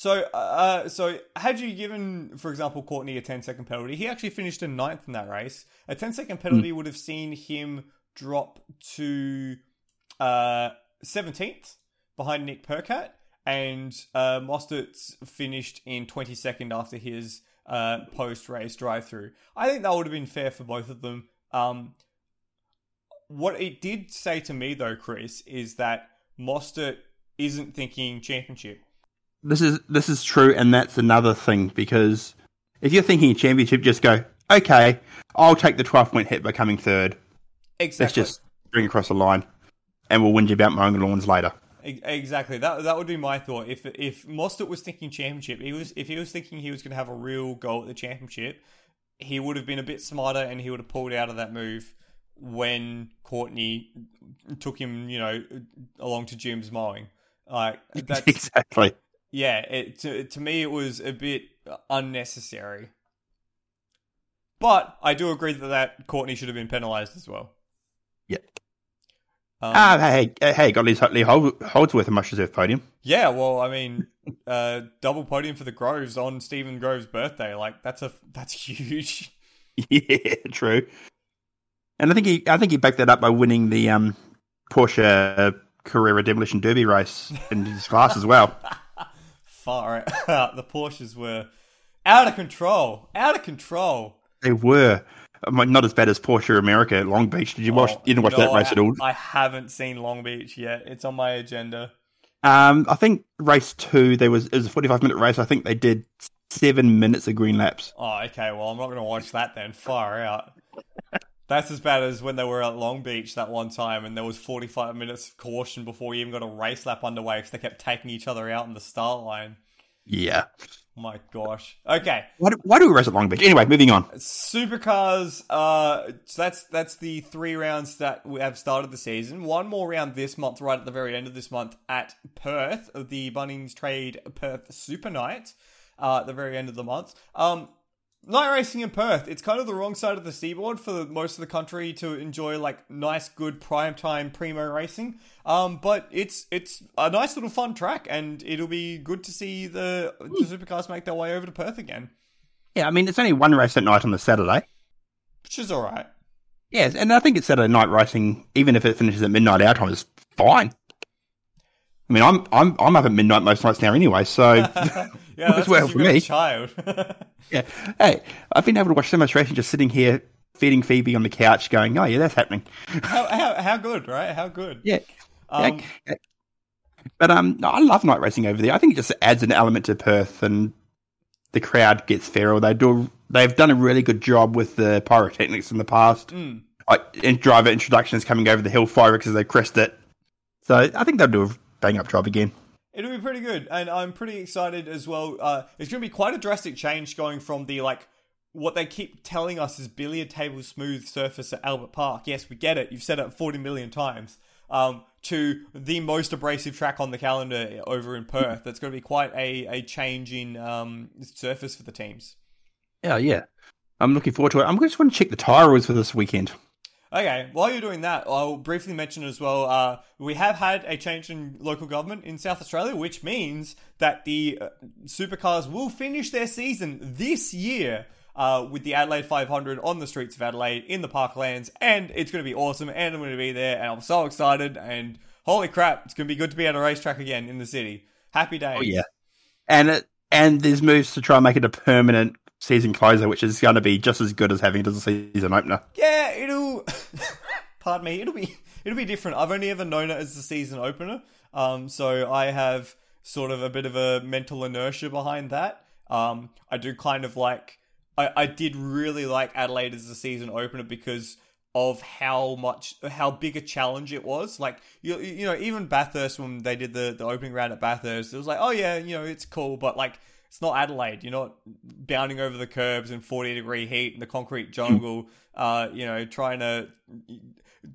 So, uh, so had you given, for example, Courtney a 10 second penalty, he actually finished in ninth in that race. A 10 second penalty would have seen him drop to uh, 17th behind Nick Percat, and uh, Mostert finished in 22nd after his uh, post race drive through. I think that would have been fair for both of them. Um, what it did say to me, though, Chris, is that Mostert isn't thinking championship. This is this is true, and that's another thing because if you're thinking championship, just go okay. I'll take the 12 point hit by coming third. Exactly. Let's just bring across the line, and we'll whinge about mowing lawns later. Exactly. That that would be my thought. If if Mostert was thinking championship, he was if he was thinking he was going to have a real go at the championship, he would have been a bit smarter and he would have pulled out of that move when Courtney took him, you know, along to Jim's mowing. Like [laughs] that's exactly. Yeah. It, to to me, it was a bit unnecessary. But I do agree that that Courtney should have been penalised as well. Yeah. Um, Ah, hey, hey, hey, got Lee, Lee Hol- Holdsworth a much deserved podium. Yeah, well, I mean, uh, double podium for the Groves on Stephen Groves' birthday. Like that's a that's huge. [laughs] Yeah, true. And I think he, I think he backed that up by winning the um, Porsche Carrera Demolition Derby race in his class as well. [laughs] Far [laughs] out. The Porsches were out of control. Out of control. They were I mean, not as bad as Porsche America at Long Beach. Did you watch? Oh, you didn't watch no, that race at all? I haven't seen Long Beach yet. It's on my agenda. Um, I think race two there was it was a forty-five minute race. I think they did seven minutes of green laps. Oh, okay. Well, I'm not going to watch that then. Far out. That's as bad as when they were at Long Beach that one time, and there was 45 minutes of caution before we even got a race lap underway because they kept taking each other out in the start line. Yeah. My gosh. Okay. Why do, why do we race at Long Beach? Anyway, moving on. Supercars. Uh, so that's that's the three rounds that we have started the season. One more round this month, right at the very end of this month at Perth, the Bunnings Trade Perth Super Night. Uh, at the very end of the month. Um, night racing in Perth. It's kind of the wrong side of the seaboard for the, most of the country to enjoy like nice, good prime time primo racing. Um, but it's it's a nice little fun track, and it'll be good to see the, the supercars make their way over to Perth again, Yeah, I mean, it's only one race at night on the Saturday. which is all right. Yes, and I think it's Saturday night racing, even if it finishes at midnight our time, is fine. I mean, I'm I'm I'm up at midnight most nights now anyway, so [laughs] Yeah, [laughs] that's well for me. child. [laughs] yeah. Hey, I've been able to watch so much racing just sitting here feeding Phoebe on the couch, going, "Oh yeah, that's happening." how, how how good, right? How good. Yeah. Um, yeah. But um, no, I love night racing over there. I think it just adds an element to Perth, and the crowd gets feral. They do. They've done a really good job with the pyrotechnics in the past. mm. Like in driver introductions coming over the hill, fireworks as they crest it. So I think they'll do a bang up drive again. It'll be pretty good, and I'm pretty excited as well. Uh, it's going to be quite a drastic change going from the like what they keep telling us is billiard table smooth surface at Albert Park. Yes, we get it. You've said it 40 million times. Um, to the most abrasive track on the calendar over in Perth. That's going to be quite a, a change in um, surface for the teams. Yeah, yeah. I'm looking forward to it. I'm just want to check the tire rules for this weekend. Okay, while you're doing that, I'll briefly mention as well. Uh, we have had a change in local government in South Australia, which means that the uh, supercars will finish their season this year uh, with the Adelaide 500 on the streets of Adelaide in the parklands, and it's going to be awesome. And I'm going to be there, and I'm so excited. And holy crap, it's going to be good to be at a racetrack again in the city. Happy days. Oh yeah, and it, and there's moves to try and make it a permanent season closer, which is going to be just as good as having it as a season opener. Yeah, it'll. [laughs] pardon me. It'll be it'll be different. I've only ever known it as the season opener, um, so I have sort of a bit of a mental inertia behind that. Um, I do kind of like. I, I did really like Adelaide as the season opener because of how much how big a challenge it was. Like you you know even Bathurst when they did the the opening round at Bathurst, it was like oh yeah you know it's cool, but like it's not Adelaide. You're not bounding over the curbs in 40 degree heat in the concrete jungle. [laughs] uh, you know trying to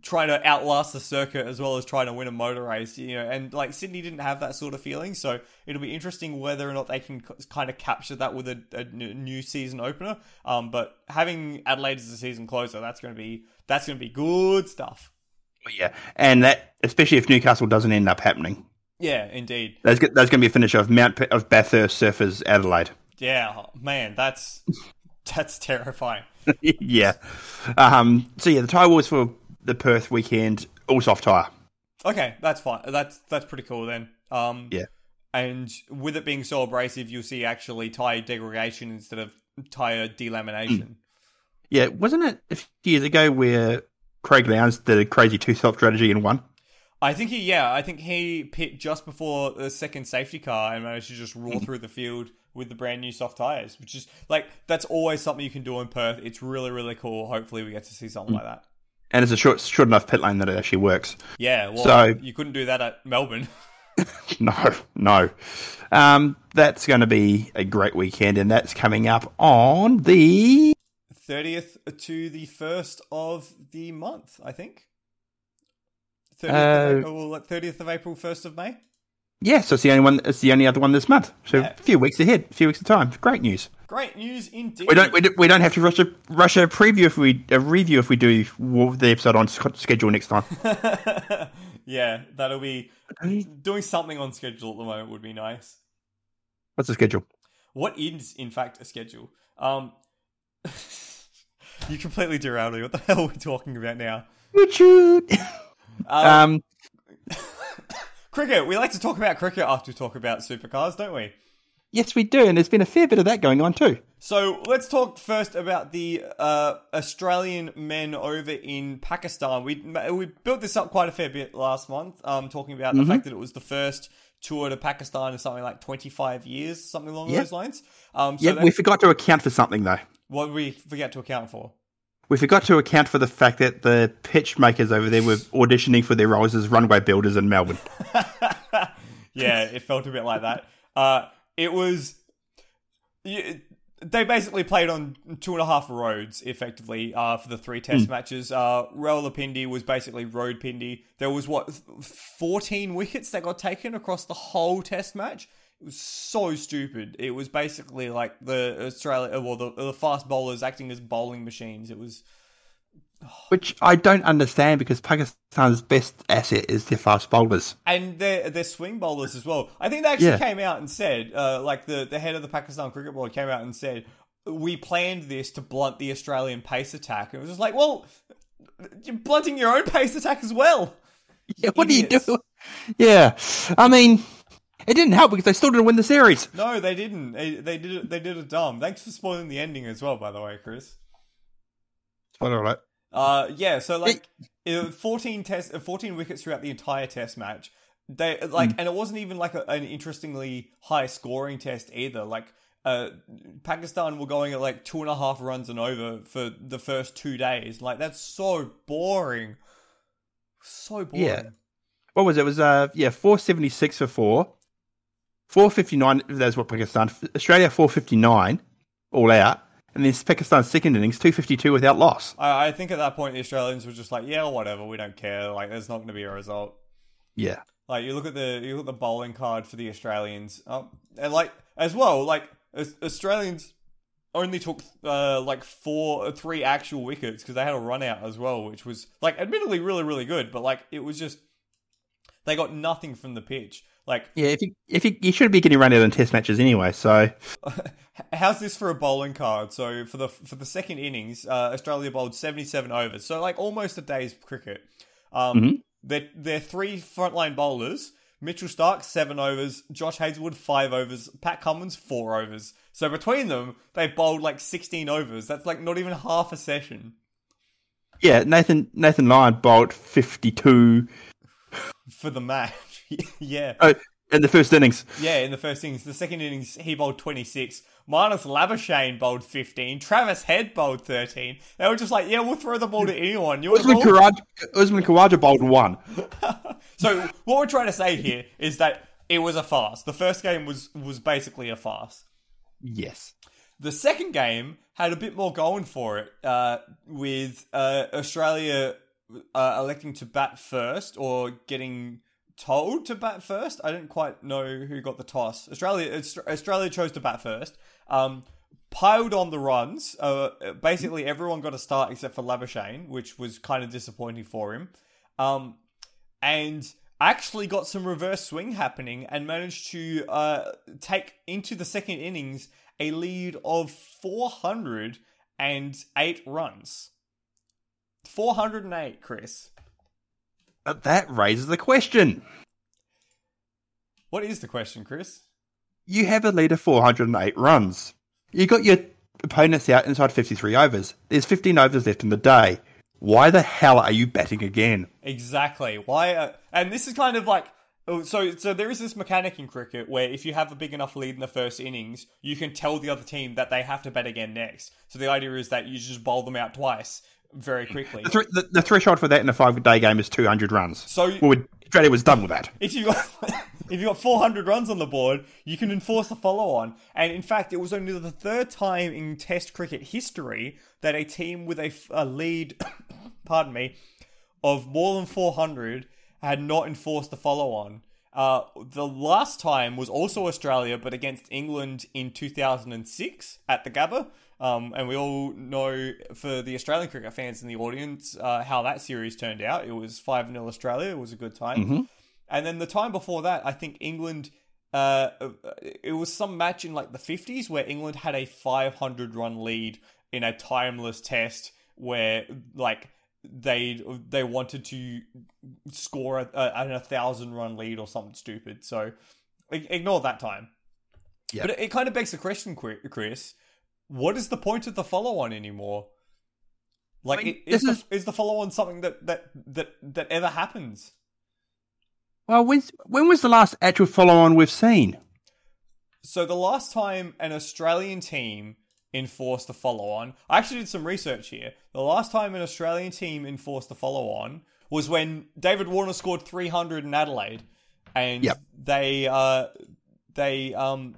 trying to outlast the circuit as well as trying to win a motor race. You know, and like Sydney didn't have that sort of feeling, so it'll be interesting whether or not they can kind of capture that with a, a new season opener. Um, but having Adelaide as a season closer, that's going to be that's going to be good stuff. Yeah, and that especially if Newcastle doesn't end up happening, Yeah, indeed. That's there's going to be a finish of Mount of Bathurst Surfers Adelaide. Yeah, oh, man, that's [laughs] that's terrifying. [laughs] yeah. Um, so yeah, the tyre wars for the Perth weekend all soft tyre. Okay, that's fine. That's that's pretty cool then. Um, Yeah. And with it being so abrasive, you'll see actually tire degradation instead of tire delamination. Yeah, wasn't it a few years ago where Craig Lowndes did a crazy two stop strategy in one? I think he, yeah, I think he pit just before the second safety car and managed to just Mm. roar through the field with the brand new soft tires, which is like that's always something you can do in Perth. It's really really cool. Hopefully, we get to see Mm. something like that. And it's a short short enough pit lane that it actually works. Yeah, well, So- you couldn't do that at Melbourne. [laughs] [laughs] No, no. Um, that's going to be a great weekend, and that's coming up on the 30th to the 1st of the month, I think. 30th, Uh, of, April, 30th of April, 1st of May. yes, it's the only one. It's the only other one this month. So Yeah. a few weeks ahead, a few weeks of time. Great news. Great news indeed. We don't we don't, we don't have to rush a rush a preview if we a review if we do the episode on schedule next time. [laughs] yeah, that'll be doing something on schedule at the moment would be nice. What's the schedule? What is, in fact, a schedule? Um, [laughs] you completely derailed me. What the hell are we talking about now? Shoot. [laughs] Um, Um, [laughs] cricket. We like to talk about cricket after we talk about supercars, don't we? yes, we do, and there's been a fair bit of that going on too. So let's talk first about the uh, Australian men over in Pakistan. We we built this up quite a fair bit last month, um, talking about Mm-hmm. the fact that it was the first tour to Pakistan in something like twenty five years, something along Yeah. those lines. Um, so Yeah, we forgot to account for something though. what did we forget to account for? We forgot to account for the fact that the pitch makers over there were auditioning for their roles as runway builders in Melbourne. [laughs] yeah, it felt a bit like that. Uh, it was. You, they basically played on two and a half roads effectively uh, for the three test matches. Uh, Pindi was basically road Pindi. There was what fourteen wickets that got taken across the whole test match. It was so stupid. It was basically like the Australia, well, the, the fast bowlers acting as bowling machines. It was Which I don't understand because Pakistan's best asset is their fast bowlers. and their their swing bowlers as well. I think they actually Yeah. came out and said, uh, like the the head of the Pakistan cricket board came out and said, "We planned this to blunt the Australian pace attack." And it was just like, well, you're blunting your own pace attack as well. Yeah, what Idiots. do you do? Yeah, I mean, it didn't help because they still didn't win the series. No, they didn't. They, they did it. They did it dumb. Thanks for spoiling the ending as well, by the way, Chris. All right. Uh, yeah. So like, uh, fourteen test, uh, fourteen wickets throughout the entire test match. They like, and it wasn't even like a, an interestingly high scoring test either. Like, uh, Pakistan were going at like two and a half runs and over for the first two days. Like, that's so boring. So boring. Yeah. What was it? It was uh yeah four seventy six for four, four fifty nine. That's what Pakistan. Australia four fifty nine, all out, and then Pakistan's second innings two fifty two without loss. I, I think at that point the Australians were just like, yeah, whatever, we don't care. Like, there's not going to be a result. Yeah, Like you look at the you look at the bowling card for the Australians, um, and like as well, like Aus- Australians only took uh, like four, three actual wickets because they had a run out as well, which was like admittedly really really good, but like it was just they got nothing from the pitch. Like, yeah. If you if you, you should be getting run out in test matches anyway, so [laughs] how's this for a bowling card? So for the for the second innings, uh, Australia bowled seventy seven overs, so like almost a day's cricket. Um, Mhm. They're, they're three frontline bowlers. Mitchell Stark, seven overs. Josh Hazlewood five overs. Pat Cummins, four overs. So between them, they bowled like 16 overs. That's like not even half a session yeah. Nathan Nathan Lyon bowled fifty two for the match. [laughs] yeah. oh, in the first innings. Yeah, in the first innings. The second innings, he bowled 26. Marnus Labuschagne bowled 15. Travis Head bowled 13. They were just like, yeah, we'll throw the ball to anyone. You want Usman? Khawaja, Usman Khawaja bowled one. [laughs] So what we're trying to say here is that it was a farce. The first game was was basically a farce. Yes. The second game had a bit more going for it, uh, with uh, Australia uh, electing to bat first or getting told to bat first. I didn't quite know who got the toss. Australia Australia chose to bat first. Um, piled on the runs. Uh, basically, everyone got a start except for Labuschagne, which was kind of disappointing for him. Um, and actually got some reverse swing happening and managed to uh, take into the second innings a lead of 408 runs. 408, Chris. But that raises the question. What is the question, Chris? You have a lead of 408 runs. You got your opponents out inside 53 overs. There's 15 overs left in the day. Why the hell are you batting again? Exactly. Why? Uh, and this is kind of like oh, so. So there is this mechanic in cricket where if you have a big enough lead in the first innings, you can tell the other team that they have to bat again next. So the idea is that you just bowl them out twice very quickly. The, th- the, the threshold for that in a five day game is 200 runs. So Well, Australia was done with that. if you got [laughs] if you got 400 runs on the board, you can enforce the follow on. And in fact, it was only the third time in Test cricket history that a team with a lead, [coughs] pardon me, of more than 400 had not enforced the follow on. Uh, the last time was also Australia, but against England in 2006 at the Gabba. Um, and we all know for the Australian cricket fans in the audience uh, how that series turned out. It was 5 0 Australia. It was a good time. And then the time before that, I think England, uh, it was some match in like the 50s where England had a 500 run lead in a timeless test where like they they wanted to score a, a, a thousand run lead or something stupid. So ignore that time. Yeah. But it, it kind of begs the question, Chris. What is the point of the follow on anymore? Like, I mean, is, the, is the follow on something that, that that that ever happens? Well, when's, when was the last actual follow on we've seen? So the last time an Australian team enforced the follow on, I actually did some research here. The last time an Australian team enforced the follow on was when David Warner scored 300 in Adelaide, and Yep. they uh they um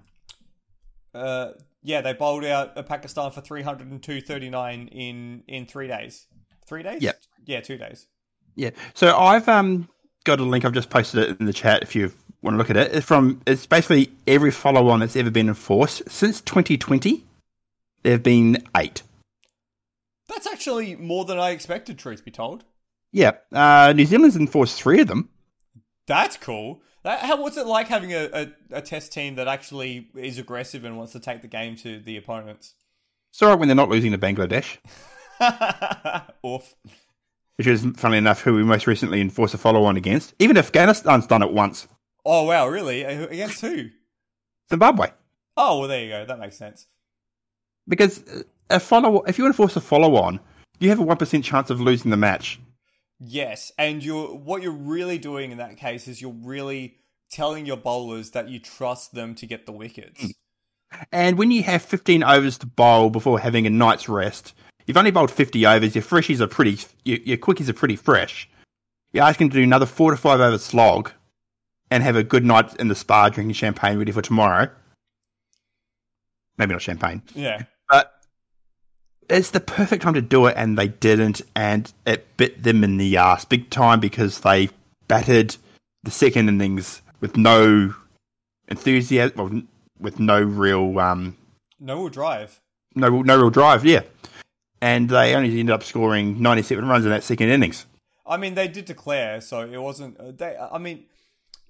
uh yeah they bowled out Pakistan for 302.39 in in three days. Three days? Yep. Yeah, two days. Yeah. So I've um got a link. I've just posted it in the chat if you've want to look at it, it's from it's basically every follow on that's ever been enforced since 2020. There have been eight. That's actually more than I expected, truth be told. Yeah, uh, New Zealand's enforced three of them. That's cool. That, how, what's it like having a, a, a test team that actually is aggressive and wants to take the game to the opponents? It's all right when they're not losing to Bangladesh, [laughs] Oof. which is, funnily enough, who we most recently enforced a follow on against. Even Afghanistan's done it once. Oh wow, really? Uh, against who? Zimbabwe. Oh well, there you go. That makes sense. Because uh, a follow, if you enforce a follow on, you have a 1% chance of losing the match. Yes, and you're what you're really doing in that case is you're really telling your bowlers that you trust them to get the wickets. Mm. And when you have 15 overs to bowl before having a night's rest, you've only bowled 50 overs, your freshies are pretty, your, your quickies are pretty fresh. You're asking to do another four to five over slog and have a good night in the spa drinking champagne ready for tomorrow. Maybe not champagne, Yeah. but it's the perfect time to do it, and they didn't, and it bit them in the ass big time because they battered the second innings with no enthusiasm, well, with no real um, No will drive. no no real drive, yeah. And they only ended up scoring 97 runs in that second innings. I mean, they did declare, so it wasn't. uh, They, I mean,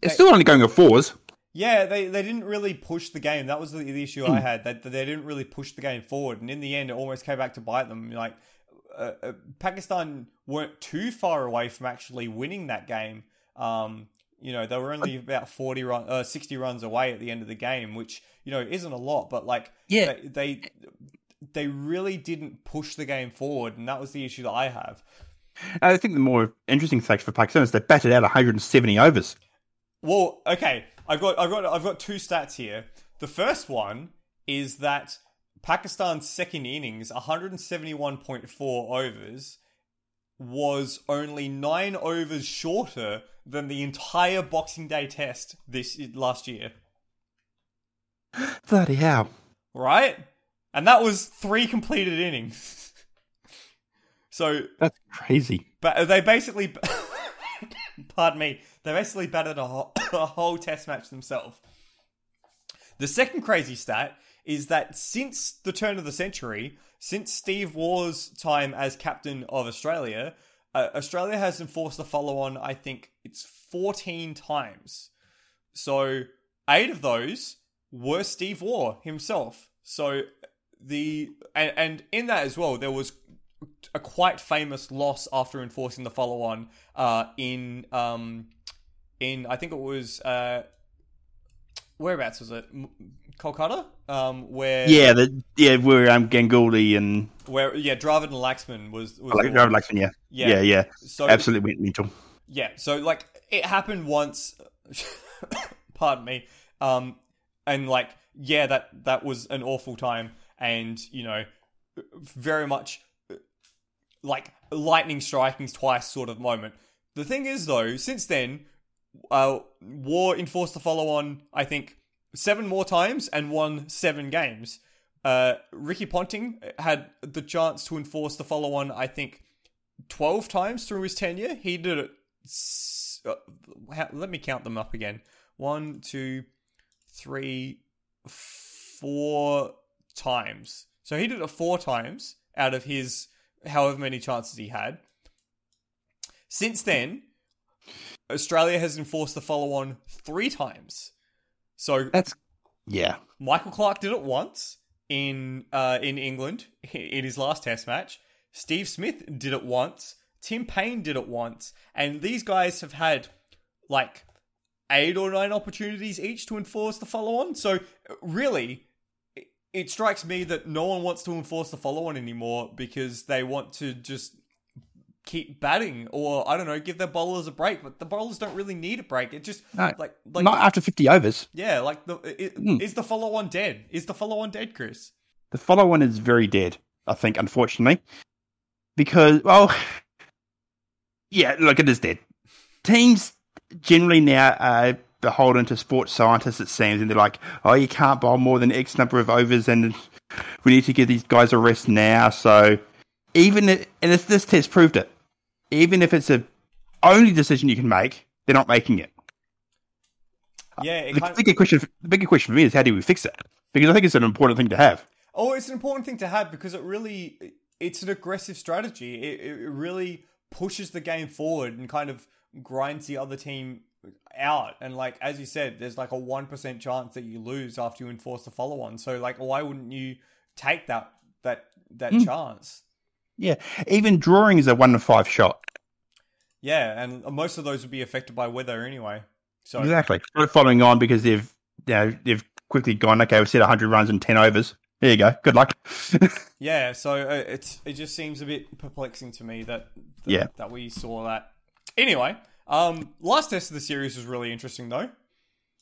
It's still only going at fours. Yeah, they, they didn't really push the game. That was the, the issue I had. That they didn't really push the game forward, and in the end, it almost came back to bite them. Like uh, uh, Pakistan weren't too far away from actually winning that game. Um, you know, they were only about forty run, uh, sixty runs away at the end of the game, which you know isn't a lot, but like Yeah. they, they they really didn't push the game forward, and that was the issue that I have. I think the more interesting fact for Pakistan is they batted out 170 overs. Well, okay, I've got I've got I've got two stats here. The first one is that Pakistan's second innings, 171.4 overs, was only nine overs shorter than the entire Boxing Day Test this last year. Bloody hell. Right, and that was three completed innings. [laughs] so That's crazy. But they basically, [laughs] pardon me, they basically batted a whole, [coughs] a whole test match themselves. The second crazy stat is that since the turn of the century, since Steve Waugh's time as captain of Australia, uh, Australia has enforced the follow on, I think it's 14 times. So, eight of those were Steve Waugh himself. So, the, and, and in that as well, there was a quite famous loss after enforcing the follow on uh, in um, in I think it was uh, whereabouts was it Kolkata um, where Yeah, the, yeah, we're um, Ganguly and where yeah Dravid and Laxman was, was like, one. Laxman, yeah. Yeah. yeah, yeah, so Absolutely went mental. yeah so like it happened once [coughs] pardon me um and like yeah that that was an awful time and you know very much like lightning striking's twice sort of moment the thing is though since then uh Waugh enforced the follow on i think seven more times and won seven games uh ricky ponting had the chance to enforce the follow on i think 12 times through his tenure he did it s- uh, let me count them up again. One, two, three, four times. So he did it four times out of his however many chances he had. Since then, Australia has enforced the follow on three times. So That's yeah. Michael Clarke did it once in uh, in England in his last Test match. Steve Smith did it once. Tim Paine did it once, and these guys have had like eight or nine opportunities each to enforce the follow on. So really, it- strikes me that no one wants to enforce the follow on anymore because they want to just keep batting or I don't know, give their bowlers a break. But the bowlers don't really need a break. It just No, like like Not after 50 overs. yeah, like the it, Hmm. is the follow on dead? Is the follow on dead, Chris? The follow on is very dead, I think, unfortunately. Because, well, [sighs] yeah, look, it is dead. Teams generally now are beholden to sports scientists, it seems, and they're like, oh, you can't bowl more than X number of overs, and we need to give these guys a rest now. So, even if, and it's, this test proved it, even if it's a only decision you can make, they're not making it. Yeah, it The kind of, bigger question, the bigger question for me is how do we fix that? Because I think it's an important thing to have. Oh, it's an important thing to have because it really it's an aggressive strategy. It, it really pushes the game forward and kind of grinds the other team out. And like as you said, there's like a one percent chance that you lose after you enforce the follow on. So like, why wouldn't you take that that that Mm. chance? Yeah, even drawing is a one to five shot. Yeah, and most of those would be affected by weather anyway. So Exactly. Following on because they've you know, they've quickly gone. Okay, we've set hundred runs in ten overs. There you go. Good luck. [laughs] yeah, so uh, it's it just seems a bit perplexing to me that that, Yeah. that we saw that. Anyway, um, last test of the series was really interesting though.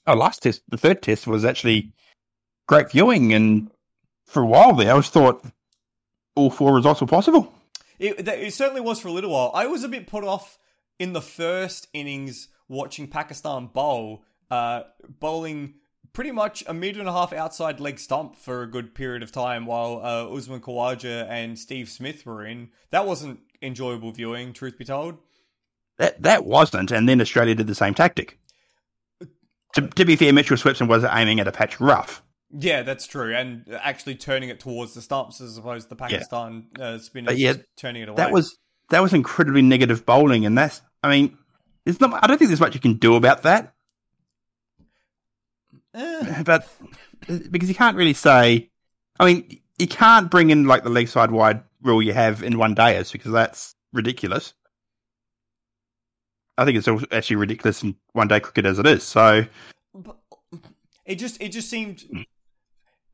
oh, last test, the third test was actually great viewing, and for a while there, I was thought all four results were possible. It, it certainly was for a little while. I was a bit put off in the first innings watching Pakistan bowl, uh, bowling pretty much a meter and a half outside leg stump for a good period of time while uh, Usman Khawaja and Steve Smith were in. That wasn't enjoyable viewing, truth be told. That that wasn't, and then Australia did the same tactic. To, to be fair, Mitchell Swepson was aiming at a patch rough. Yeah, that's true, and actually turning it towards the stumps as opposed to the Pakistan uh, spinners yeah, turning it away. That was that was incredibly negative bowling, and that's I mean, there's not. I don't think there's much you can do about that. Eh. [laughs] but because you can't really say, I mean, you can't bring in like the leg side wide rule you have in one dayers because that's ridiculous. I think it's actually ridiculous in one day cricket as it is. So. It just it just seemed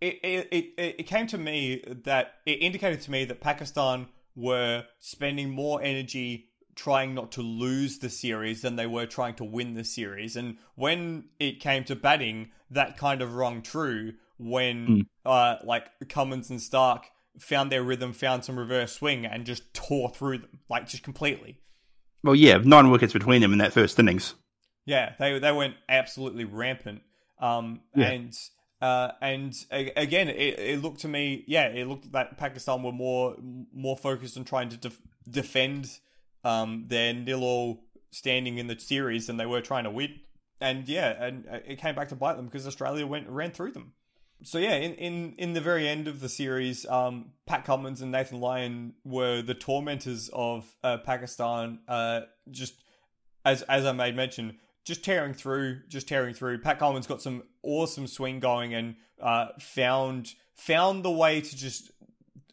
it, it it it came to me that it indicated to me that Pakistan were spending more energy trying not to lose the series than they were trying to win the series. And when it came to batting that kind of rung true when uh like Cummins and Stark found their rhythm found some reverse swing and just tore through them like just completely well, yeah, nine wickets between them in that first innings. Yeah, they they went absolutely rampant. Um, Yeah. and uh, and again, it, it looked to me, yeah, it looked that Pakistan were more more focused on trying to def- defend um, their nil all standing in the series than they were trying to win. And yeah, and it came back to bite them because Australia went ran through them. So yeah, in, in, in the very end of the series, um, Pat Cummins and Nathan Lyon were the tormentors of uh, Pakistan. Uh, just as as I made mention, just tearing through, just tearing through. Pat Cummins got some awesome swing going and uh, found found the way to just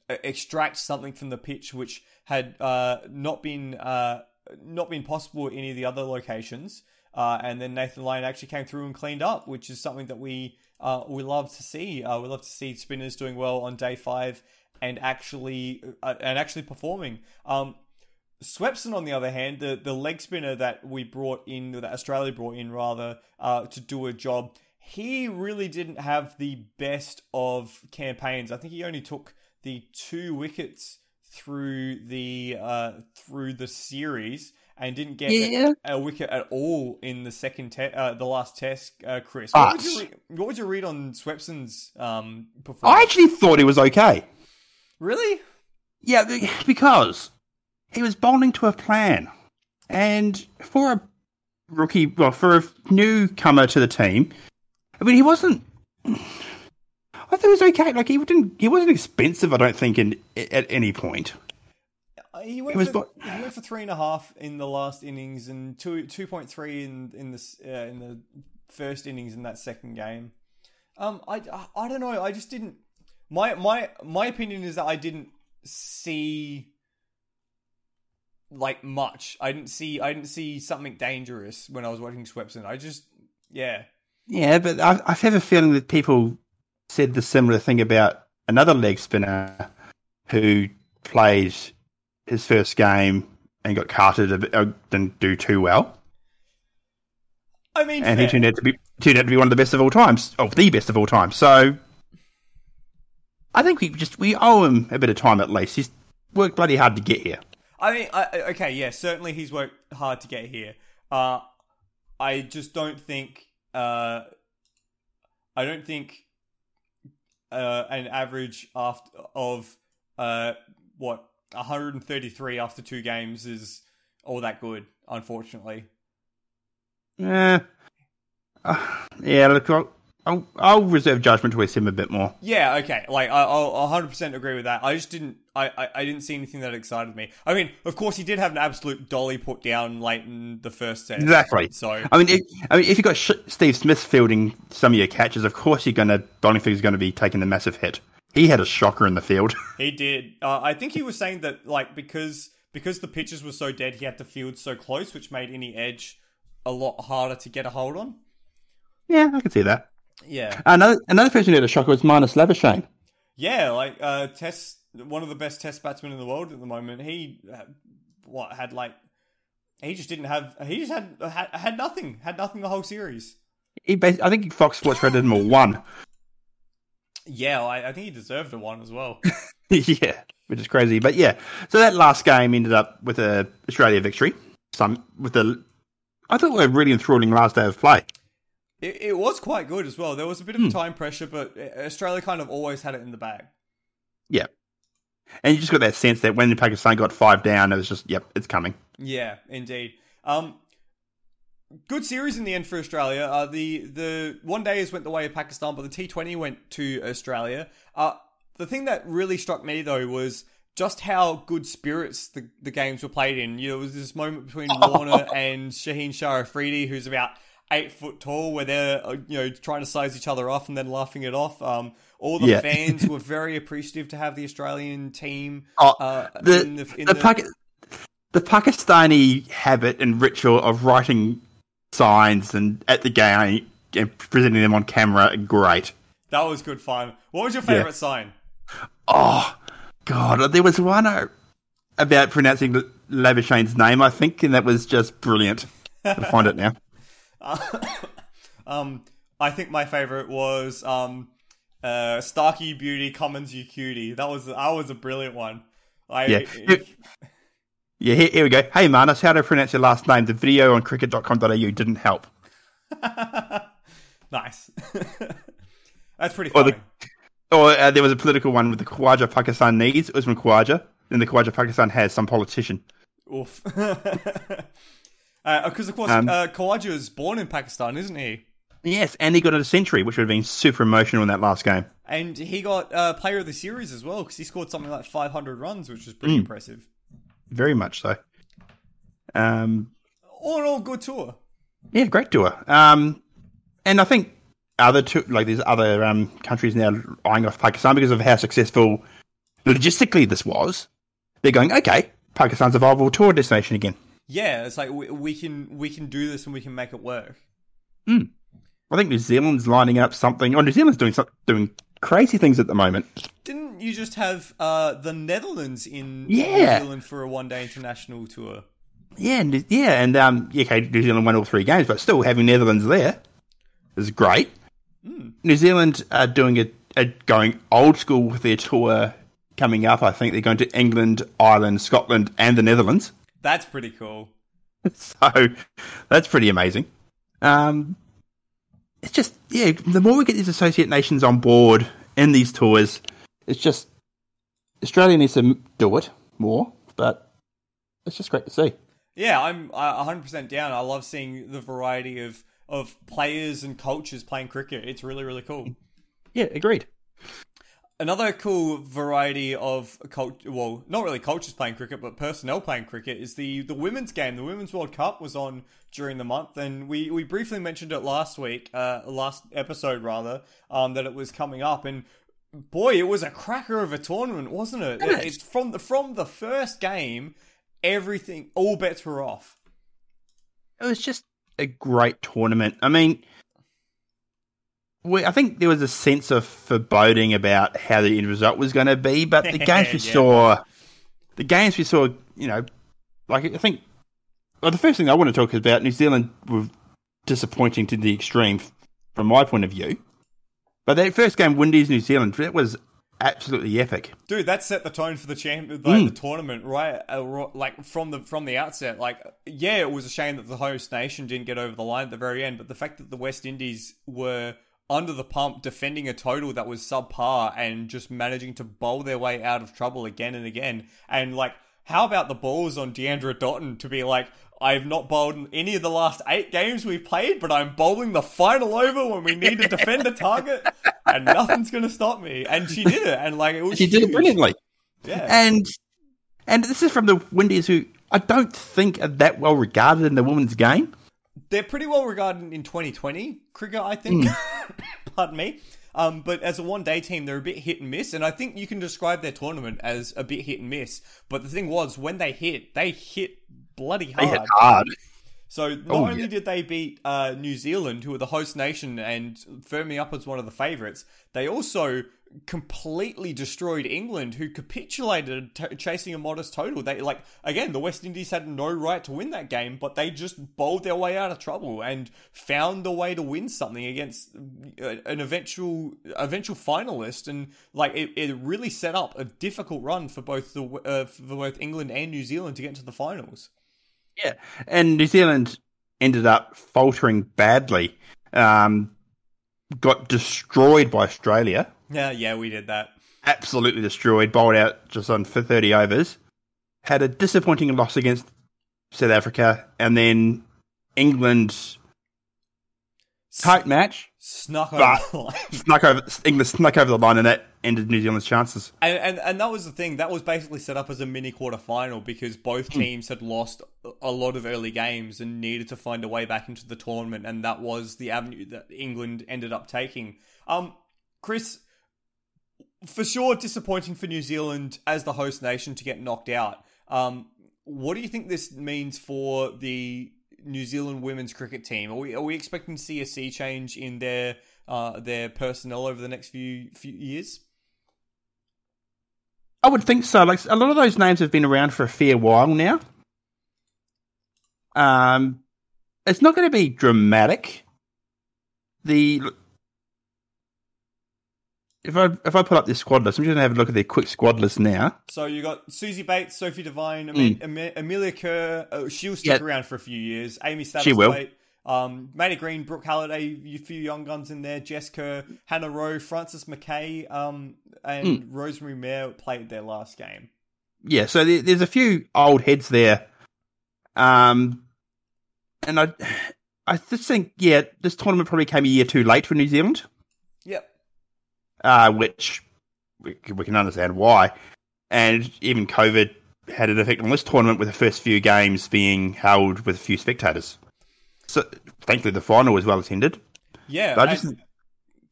uh, extract something from the pitch which had uh, not been uh, not been possible at any of the other locations. Uh, and then Nathan Lyon actually came through and cleaned up, which is something that we uh, we love to see. Uh, we love to see spinners doing well on day five and actually uh, and actually performing. Um, Swepson, on the other hand, the, the leg spinner that we brought in, that Australia brought in rather, uh, to do a job, he really didn't have the best of campaigns. I think he only took the two wickets through the uh, through the series and didn't get Yeah. a, a wicket at all in the second te- uh, the last test. Uh, Chris, what would, you re- what would you read on Swepson's um, I actually thought he was okay. really? Yeah, because he was bowling to a plan. And for a rookie, well, for a newcomer to the team, I mean, he wasn't. I thought it was okay. Like he didn't. He wasn't expensive. I don't think in at any point. He went, for, bo- he went for three and a half in the last innings and two two point three in in this uh, in the first innings in that second game. Um, I, I I don't know. I just didn't. My my my opinion is that I didn't see like much. I didn't see I didn't see something dangerous when I was watching Swepson. I just yeah. Yeah, but I, I have a feeling that people said the similar thing about another leg spinner who played his first game and got carted a bit, uh, didn't do too well. I mean, and fair. he turned out to be turned out to be one of the best of all times, of the best of all time. So I think we just we owe him a bit of time at least. He's worked bloody hard to get here. I mean, I, I- okay, yeah, certainly he's worked hard to get here. Uh, I just don't think, uh, I don't think uh, an average after of uh, what 133 after two games is all that good. Unfortunately, Eh, Yeah, look, I'll, I'll, I'll reserve judgment towards him a bit more. Yeah, okay. Like I, I'll 100 percent agree with that. I just didn't. I, I, I didn't see anything that excited me. I mean, of course, he did have an absolute dolly put down late in the first set. Exactly. So I mean, if, I mean, if you got Steve Smith fielding some of your catches, of course you're going to Bonifig's going to be taking the massive hit. He had a shocker in the field. [laughs] he did. Uh, I think he was saying that like because because the pitches were so dead, he had to field so close, which made any edge a lot harder to get a hold on. yeah, I can see that. Yeah, Another another person who had a shocker was Marnus Labuschagne. yeah. Like uh, test one of the best test batsmen in the world at the moment. He uh, what had like he just didn't have. He just had had, had nothing. Had nothing the whole series. He bas- I think Fox Sports rated him a one. Yeah, I, I think he deserved a one as well. [laughs] yeah, which is crazy. But yeah, so that last game ended up with a Australia victory. Some with the, I thought were really enthralling last day of play. It, it was quite good as well. There was a bit of time pressure, but Australia kind of always had it in the bag. Yeah, and you just got that sense that when Pakistan got five down, it was just, yep, it's coming. Yeah, indeed. Um, good series in the end for Australia. Uh, the the one days went the way of Pakistan, but the T Twenty went to Australia. Uh, the thing that really struck me though was just how good spirits the, the games were played in. You know, there was this moment between [laughs] Warner and Shaheen Shah Afridi, who's about eight foot tall, where they're uh, you know trying to size each other off and then laughing it off. Um, all the Yeah. fans [laughs] were very appreciative to have the Australian team. Oh, uh, the in the, in the, Paki- the Pakistani habit and ritual of writing signs and at the game and presenting them on camera, great. that was good fun. What was your Yeah. favorite sign? Oh God, there was one uh, about pronouncing Labuschagne's name, I think, and that was just brilliant. I'll find it now. [laughs] Um, I think my favorite was um, uh, Starkey Beauty Cummins You Cutie. That was that was a brilliant one. I, Yeah. [laughs] Yeah, here, here we go. Hey, Marnus, how to pronounce your last name? The video on cricket.com.au didn't help. [laughs] nice. [laughs] That's pretty Or funny. the- Or uh, there was a political one with the Khawaja Pakistan needs. It was from Khawaja. And the Khawaja Pakistan has some politician. Oof. [laughs] Because of course, Um, uh, Khawaja is born in Pakistan, isn't he? Yes, and he got a century, which would have been super emotional in that last game. And he got uh, Player of the Series as well because he scored something like 500 runs, which was pretty Mm. impressive. Very much so. Um, All in all, good tour. yeah, great tour. Um, and I think other two, like there's other um, countries now eyeing off Pakistan because of how successful logistically this was. They're going, okay, Pakistan's a viable tour destination again. Yeah, it's like we, we can we can do this and we can make it work. I think New Zealand's lining up something. Oh, New Zealand's doing doing crazy things at the moment. Didn't you just have uh, the Netherlands in Yeah. New Zealand for a one day international tour? Yeah, and, yeah, and um, yeah, okay, New Zealand won all three games, but still having Netherlands there is great. New Zealand are doing a, a going old school with their tour coming up. I think they're going to England, Ireland, Scotland, and the Netherlands. That's pretty cool. [laughs] So that's pretty amazing. Um, it's just yeah, the more we get these associate nations on board in these tours, it's just Australia needs to do it more, but it's just great to see. Yeah, I'm uh, 100% down. I love seeing the variety of, of players and cultures playing cricket. It's really, really cool. Yeah, agreed. Another cool variety of culture, well, not really cultures playing cricket, but personnel playing cricket is the, the women's game. The Women's World Cup was on during the month, and we, we briefly mentioned it last week, uh, last episode rather, um, that it was coming up. And boy, it was a cracker of a tournament, wasn't it? Yes. It's from the from the first game, everything, all bets were off. It was just a great tournament. I mean, we, I think there was a sense of foreboding about how the end result was going to be, but the [laughs] games we Yeah. saw, the games we saw, you know, like I think, well, the first thing I want to talk about New Zealand were disappointing to the extreme from my point of view. But that first game, Windies New Zealand, that was absolutely epic. Dude, that set the tone for the champ, like Mm. the tournament, right? Uh, like from the from the outset. Like, yeah, it was a shame that the host nation didn't get over the line at the very end, but the fact that the West Indies were under the pump, defending a total that was subpar, and just managing to bowl their way out of trouble again and again, and like. How about the balls on Deandra Dottin to be like, I've not bowled in any of the last eight games we've played, but I'm bowling the final over when we need to defend a target, and nothing's going to stop me. And she did it, and like it was. She did it brilliantly. Yeah. And and this is from the Windies, who I don't think are that well regarded in the women's game. They're pretty well regarded in 2020 cricket, I think. [laughs] Pardon me. Um, but as a one day team, they're a bit hit and miss, and I think you can describe their tournament as a bit hit and miss. But the thing was, when they hit, they hit bloody hard. They hit hard. So not Oh, only yeah. did they beat uh, New Zealand, who were the host nation and firmly up as one of the favourites, they also completely destroyed England, who capitulated, t- chasing a modest total. They like again, the West Indies had no right to win that game, but they just bowled their way out of trouble and found a way to win something against uh, an eventual eventual finalist. And like it, it really set up a difficult run for both the uh, for both England and New Zealand to get into the finals. Yeah, and New Zealand ended up faltering badly. Um, got destroyed by Australia. Yeah, yeah, we did that. Absolutely destroyed. Bowled out just on for thirty overs. Had a disappointing loss against South Africa, and then England tight match snuck over the line. snuck over. England snuck over the line, and that ended New Zealand's chances. And, and and that was the thing. That was basically set up as a mini quarter final because both teams had lost a lot of early games and needed to find a way back into the tournament, and that was the avenue that England ended up taking. Um, Chris, for sure, disappointing for New Zealand as the host nation to get knocked out. Um, what do you think this means for the New Zealand women's cricket team? Are we are we expecting to see a sea change in their uh, their personnel over the next few few years? I would think so. Like a lot of those names have been around for a fair while now. Um, it's not going to be dramatic. The if I if I put up their squad list, I'm just going to have a look at their quick squad list now. So you got Susie Bates, Sophie Devine, Am- Am- Amelia Kerr. Uh, she'll stick Yeah. around for a few years. Amy She will. Um, Maddie Green, Brooke Halliday, a few young guns in there. Jess Kerr, Hannah Rowe, Frances McKay, um, and Hmm. Rosemary Mair played their last game. Yeah, so there, there's a few old heads there. Um, and I I just think yeah, this tournament probably came a year too late for New Zealand. Yep. Uh, which we, we can understand why. And even COVID had an effect on this tournament with the first few games being held with a few spectators. So thankfully the final was well attended. Yeah. But I just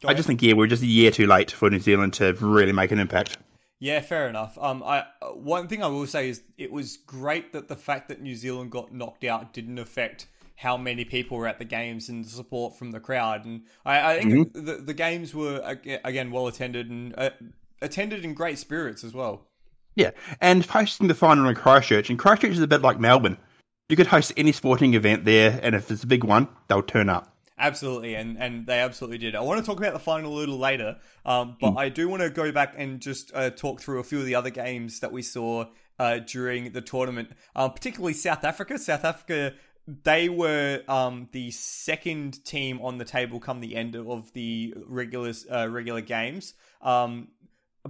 Go I just think yeah, we're just a year too late for New Zealand to really make an impact. Yeah, fair enough. Um, I one thing I will say is it was great that the fact that New Zealand got knocked out didn't affect how many people were at the games and the support from the crowd. And I, I think the the games were again well attended and uh, attended in great spirits as well. Yeah, and hosting the final in Christchurch, and Christchurch is a bit like Melbourne. You could host any sporting event there, and if it's a big one, they'll turn up. Absolutely, and and they absolutely did. I want to talk about the final a little later, um, but I do want to go back and just uh, talk through a few of the other games that we saw uh, during the tournament, um, particularly South Africa. South Africa, they were um, the second team on the table come the end of the regular uh, regular games. Um,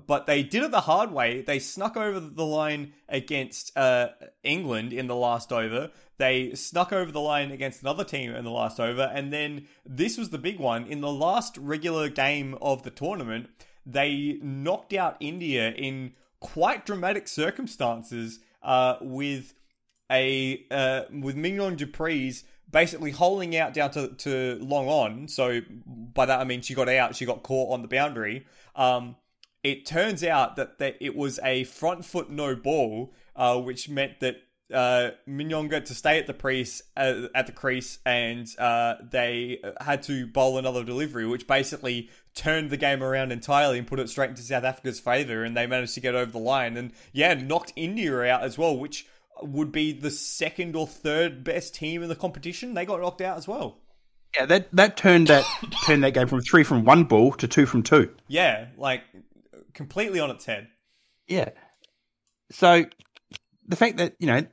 but they did it the hard way. They snuck over the line against uh, England in the last over. They snuck over the line against another team in the last over. And then this was the big one. In the last regular game of the tournament, they knocked out India in quite dramatic circumstances uh, with a uh, with Mignon du Preez basically holding out down to, to long on. So by that I mean she got out, she got caught on the boundary. Um, it turns out that, that it was a front foot no ball, uh, which meant that uh, Mignon got to stay at the crease uh, at the crease, and uh, they had to bowl another delivery, which basically turned the game around entirely and put it straight into South Africa's favour, and they managed to get over the line, and yeah, knocked India out as well, which would be the second or third best team in the competition. They got knocked out as well. Yeah, that that turned that [coughs] turned that game from three from one ball to two from two. Yeah, like completely on its head. Yeah. So the fact that you know,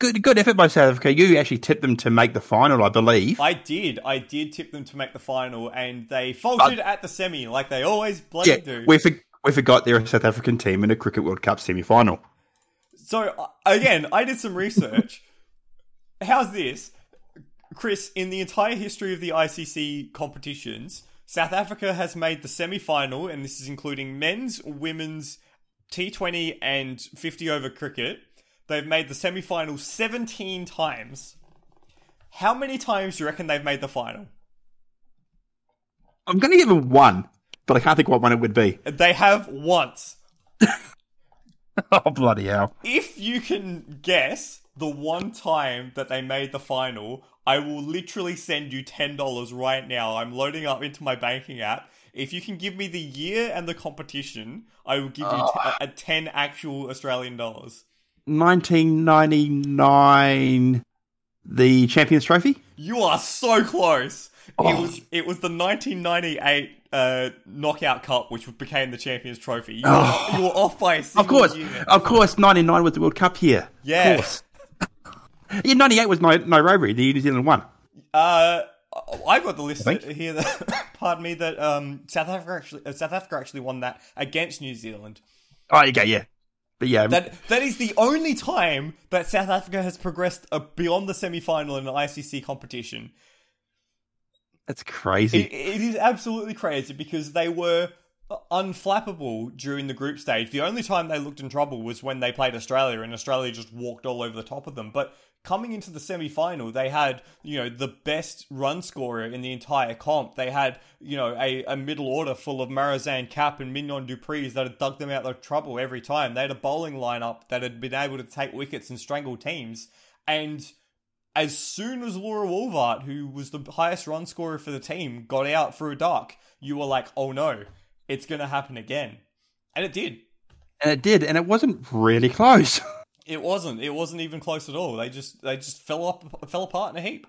good good effort by South Africa. You actually tipped them to make the final, I believe. I did. I did tip them to make the final, and they faltered at the semi, like they always bloody yeah, do. we for, we forgot they're a South African team in a Cricket World Cup semi final. So uh, again, I did some research. how's this, Chris? In the entire history of the ICC competitions, South Africa has made the semi-final, and this is including men's, women's, T20, and 50 over cricket. They've made the semi-final 17 times. How many times do you reckon they've made the final? I'm going to give them one, but I can't think what one it would be. They have once. [laughs] [laughs] oh, bloody hell. If you can guess the one time that they made the final, I will literally send you $10 right now. I'm loading up into my banking app. If you can give me the year and the competition, I will give you uh, t- a 10 actual Australian dollars. 1999, the Champions Trophy? You are so close. It Oh. was it was the 1998 uh, knockout cup, which became the Champions Trophy. You, Oh. were, you were off by a Of course, year. of course, 99 was the World Cup here. Yeah. Of yeah, 98 was Nai- Nairobi, the New Zealand one. Uh, I've got the list here. That, [laughs] pardon me. That um, South Africa actually uh, South Africa actually won that against New Zealand. Oh, okay, yeah. But yeah, That that is the only time that South Africa has progressed beyond the semi final in an ICC competition. That's crazy. It, it is absolutely crazy because they were unflappable during the group stage. The only time they looked in trouble was when they played Australia, and Australia just walked all over the top of them. But coming into the semi final, they had, you know, the best run scorer in the entire comp. They had, you know, a, a middle order full of Marizanne Kapp and Mignon du Preez that had dug them out of trouble every time. They had a bowling lineup that had been able to take wickets and strangle teams. And as soon as Laura Wolvaardt, who was the highest run scorer for the team, got out for a duck, you were like, oh no, it's going to happen again. And it did. and it did, and it wasn't really close. [laughs] It wasn't. It wasn't even close at all. They just they just fell up fell apart in a heap.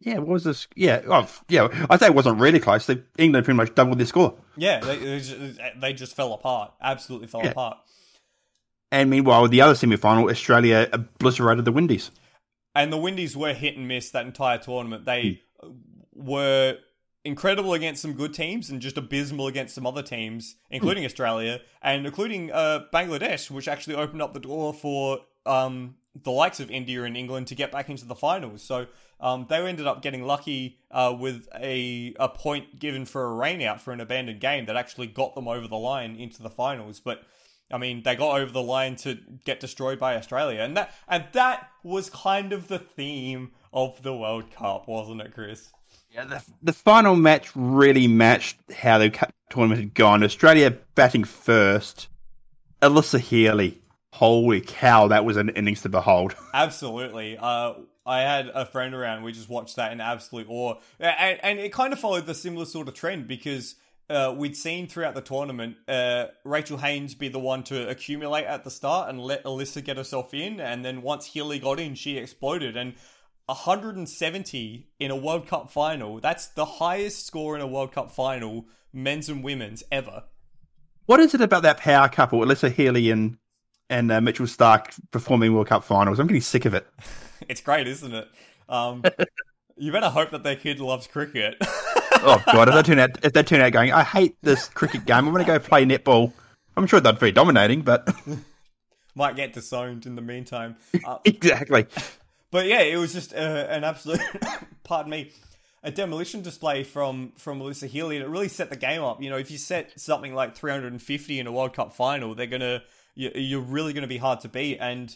yeah, what was this? Yeah, oh, yeah, I'd say it wasn't really close. They, England pretty much doubled their score. Yeah, they they just, they just fell apart. Absolutely fell Yeah. apart. And meanwhile, the other semi final, Australia obliterated the Windies. And the Windies were hit and miss that entire tournament. They were incredible against some good teams and just abysmal against some other teams, including Australia and including uh, Bangladesh, which actually opened up the door for um, the likes of India and England to get back into the finals. So um, they ended up getting lucky uh, with a a point given for a rain out for an abandoned game that actually got them over the line into the finals. But I mean, they got over the line to get destroyed by Australia, and that and that was kind of the theme of the World Cup, wasn't it, Chris? Yeah, the, the final match really matched how the tournament had gone. Australia batting first. Alyssa Healy. Holy cow, that was an innings to behold. [laughs] Absolutely. Uh, I had a friend around. We just watched that in absolute awe, and, and it kind of followed the similar sort of trend because uh, we'd seen throughout the tournament uh, Rachel Haynes be the one to accumulate at the start and let Alyssa get herself in, and then once Healy got in, she exploded and. 170 in a World Cup final. That's the highest score in a World Cup final, men's and women's, ever. What is it about that power couple, Alyssa Healy and and uh, Mitchell Starc performing World Cup finals? I'm getting sick of it. [laughs] It's great, isn't it? Um, [laughs] you better hope that their kid loves cricket. [laughs] Oh god, if they turn out if they turn out going, I hate this cricket game. I'm going to go play netball. I'm sure they'd be dominating, but [laughs] Might get disowned in the meantime. Uh, [laughs] exactly. But yeah, it was just uh, an absolute, [coughs] pardon me, a demolition display from from Alyssa Healy, and it really set the game up. You know, if you set something like 350 in a World Cup final, they're gonna you're really gonna be hard to beat. And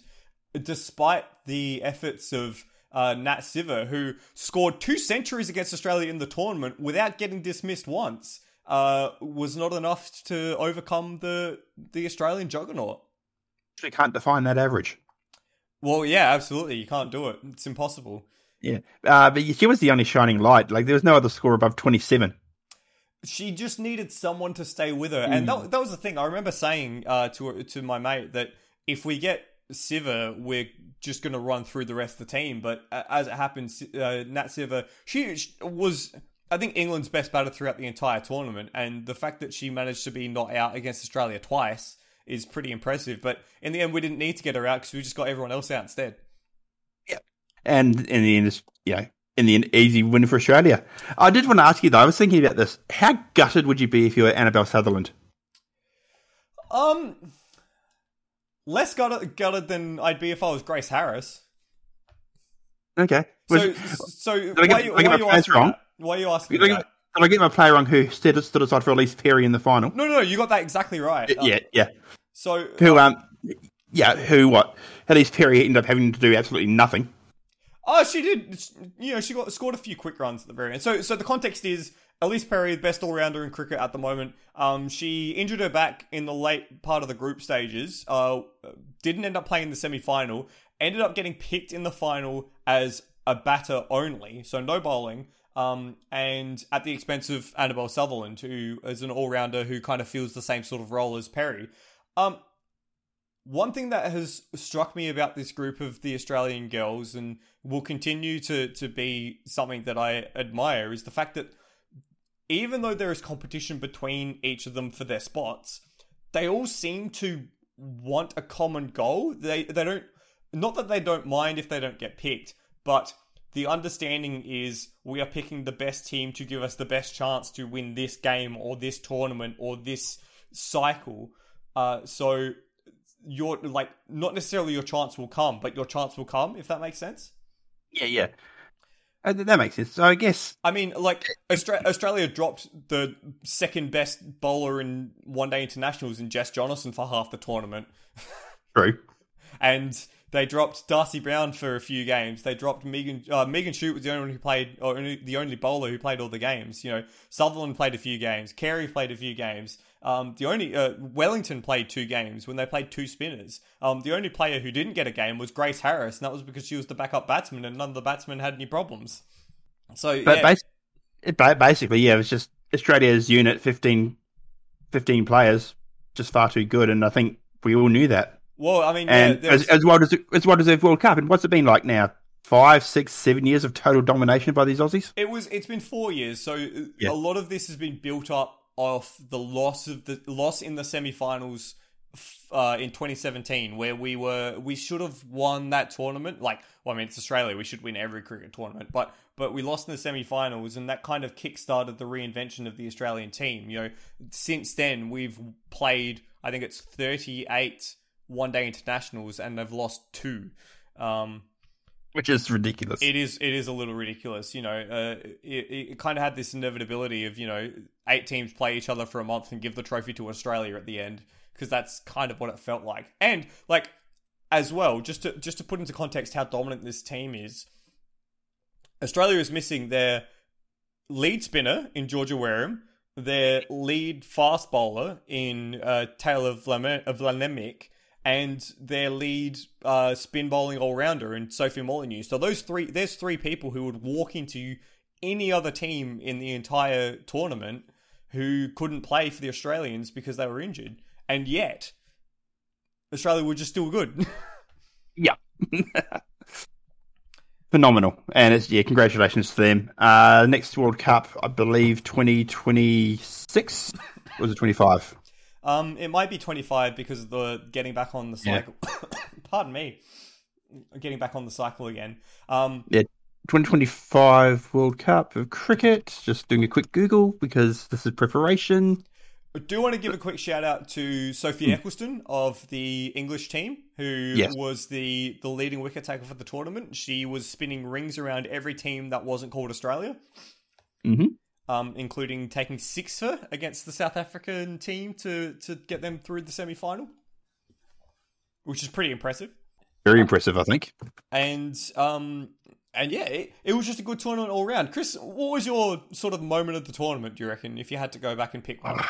despite the efforts of uh, Nat Sciver, who scored two centuries against Australia in the tournament without getting dismissed once, uh, was not enough to overcome the the Australian juggernaut. We can't define that average. Well, yeah, absolutely, you can't do it. It's impossible. Yeah, uh, but she was the only shining light. Like there was no other score above 27. she just needed someone to stay with her, and that, that was the thing. I remember saying uh, to to my mate that if we get Sciver, we're just going to run through the rest of the team. But uh, as it happens, uh, Nat Sciver, she, she was. I think England's best batter throughout the entire tournament, and the fact that she managed to be not out against Australia twice is pretty impressive. But in the end, we didn't need to get her out because we just got everyone else out instead. Yeah. And in the end, you know, in the end, easy win for Australia. I did want to ask you though. I was thinking about this. How gutted would you be if you were Annabelle Sutherland? Um, less gutted, gutted than I'd be if I was Grace Harris. Okay. So, so why, get- are I why get are my you players asking wrong? that? Why are you asking Did I, get, did I get my player wrong who stood, stood aside for Ellyse Perry in the final? No, no, you got that exactly right. Uh, yeah, yeah. So Who, um, yeah, who, what? Ellyse Perry ended up having to do absolutely nothing. Oh, she did. You know, she got scored a few quick runs at the very end. So, so the context is Ellyse Perry, the best all rounder in cricket at the moment. Um, she injured her back in the late part of the group stages. Uh, didn't end up playing the semi final. Ended up getting picked in the final as a batter only, so no bowling. Um, and at the expense of Annabelle Sutherland, who is an all rounder who kind of feels the same sort of role as Perry. Um, one thing that has struck me about this group of the Australian girls and will continue to, to be something that I admire is the fact that even though there is competition between each of them for their spots, they all seem to want a common goal. They they don't not that they don't mind if they don't get picked, but the understanding is we are picking the best team to give us the best chance to win this game or this tournament or this cycle. Uh, so your like not necessarily your chance will come, but your chance will come if that makes sense. Yeah, yeah. Uh, that makes sense. So I guess, I mean, like Austra- Australia dropped the second best bowler in one day internationals in Jess Jonassen for half the tournament, [laughs] true. and they dropped Darcy Brown for a few games. They dropped Megan uh, Megan Schutt was the only one who played, or only, the only bowler who played all the games. You know, Sutherland played a few games, Carey played a few games. Um, the only uh, Wellington played two games when they played two spinners. Um, the only player who didn't get a game was Grace Harris, and that was because she was the backup batsman, and none of the batsmen had any problems. So But yeah, bas- it, basically, yeah, it was just Australia's unit, 15, 15 players, just far too good. And I think we all knew that. well, I mean, And as, was- as well as as well deserved World Cup. And what's it been like now? Five, six, seven years of total domination by these Aussies. It was. It's been four years, so uh, Yeah. a lot of this has been built up off the loss of the loss in the semi-finals uh, in 2017, where we were we should have won that tournament. Like, well, I mean, it's Australia; we should win every cricket tournament, but but we lost in the semi-finals, and that kind of kick-started the reinvention of the Australian team. You know, since then we've played. I think it's 38 one-day internationals, and they've lost two. Um, Which is ridiculous. it is it is a little ridiculous, you know. Uh, it, it kind of had this inevitability of you know eight teams play each other for a month and give the trophy to Australia at the end because that's kind of what it felt like. And like as well, just to just to put into context how dominant this team is, Australia is missing their lead spinner in Georgia Wareham, their lead fast bowler in uh, Tayla Vlaeminck, and their lead uh, spin bowling all rounder and Sophie Molineux. So those three, there's three people who would walk into any other team in the entire tournament who couldn't play for the Australians because they were injured, and yet Australia were just still good. [laughs] Yeah. [laughs] Phenomenal. And it's, yeah, congratulations to them. Uh, next World Cup, I believe 2026. was it 25? Um, it might be 25 because of the getting back on the Yeah. cycle. [coughs] Pardon me. Getting back on the cycle again. Um, 2025 World Cup of cricket. Just doing a quick Google because this is preparation. I do want to give a quick shout out to Sophie Ecclestone of the English team, who Yes. was the, the leading wicket taker for the tournament. She was spinning rings around every team that wasn't called Australia, Mhm. Um, including taking six sixer against the South African team to, to get them through the semi final, which is pretty impressive. Very impressive, I think. and um and yeah, it, it was just a good tournament all round. Chris, what was your sort of moment of the tournament? Do you reckon if you had to go back and pick one?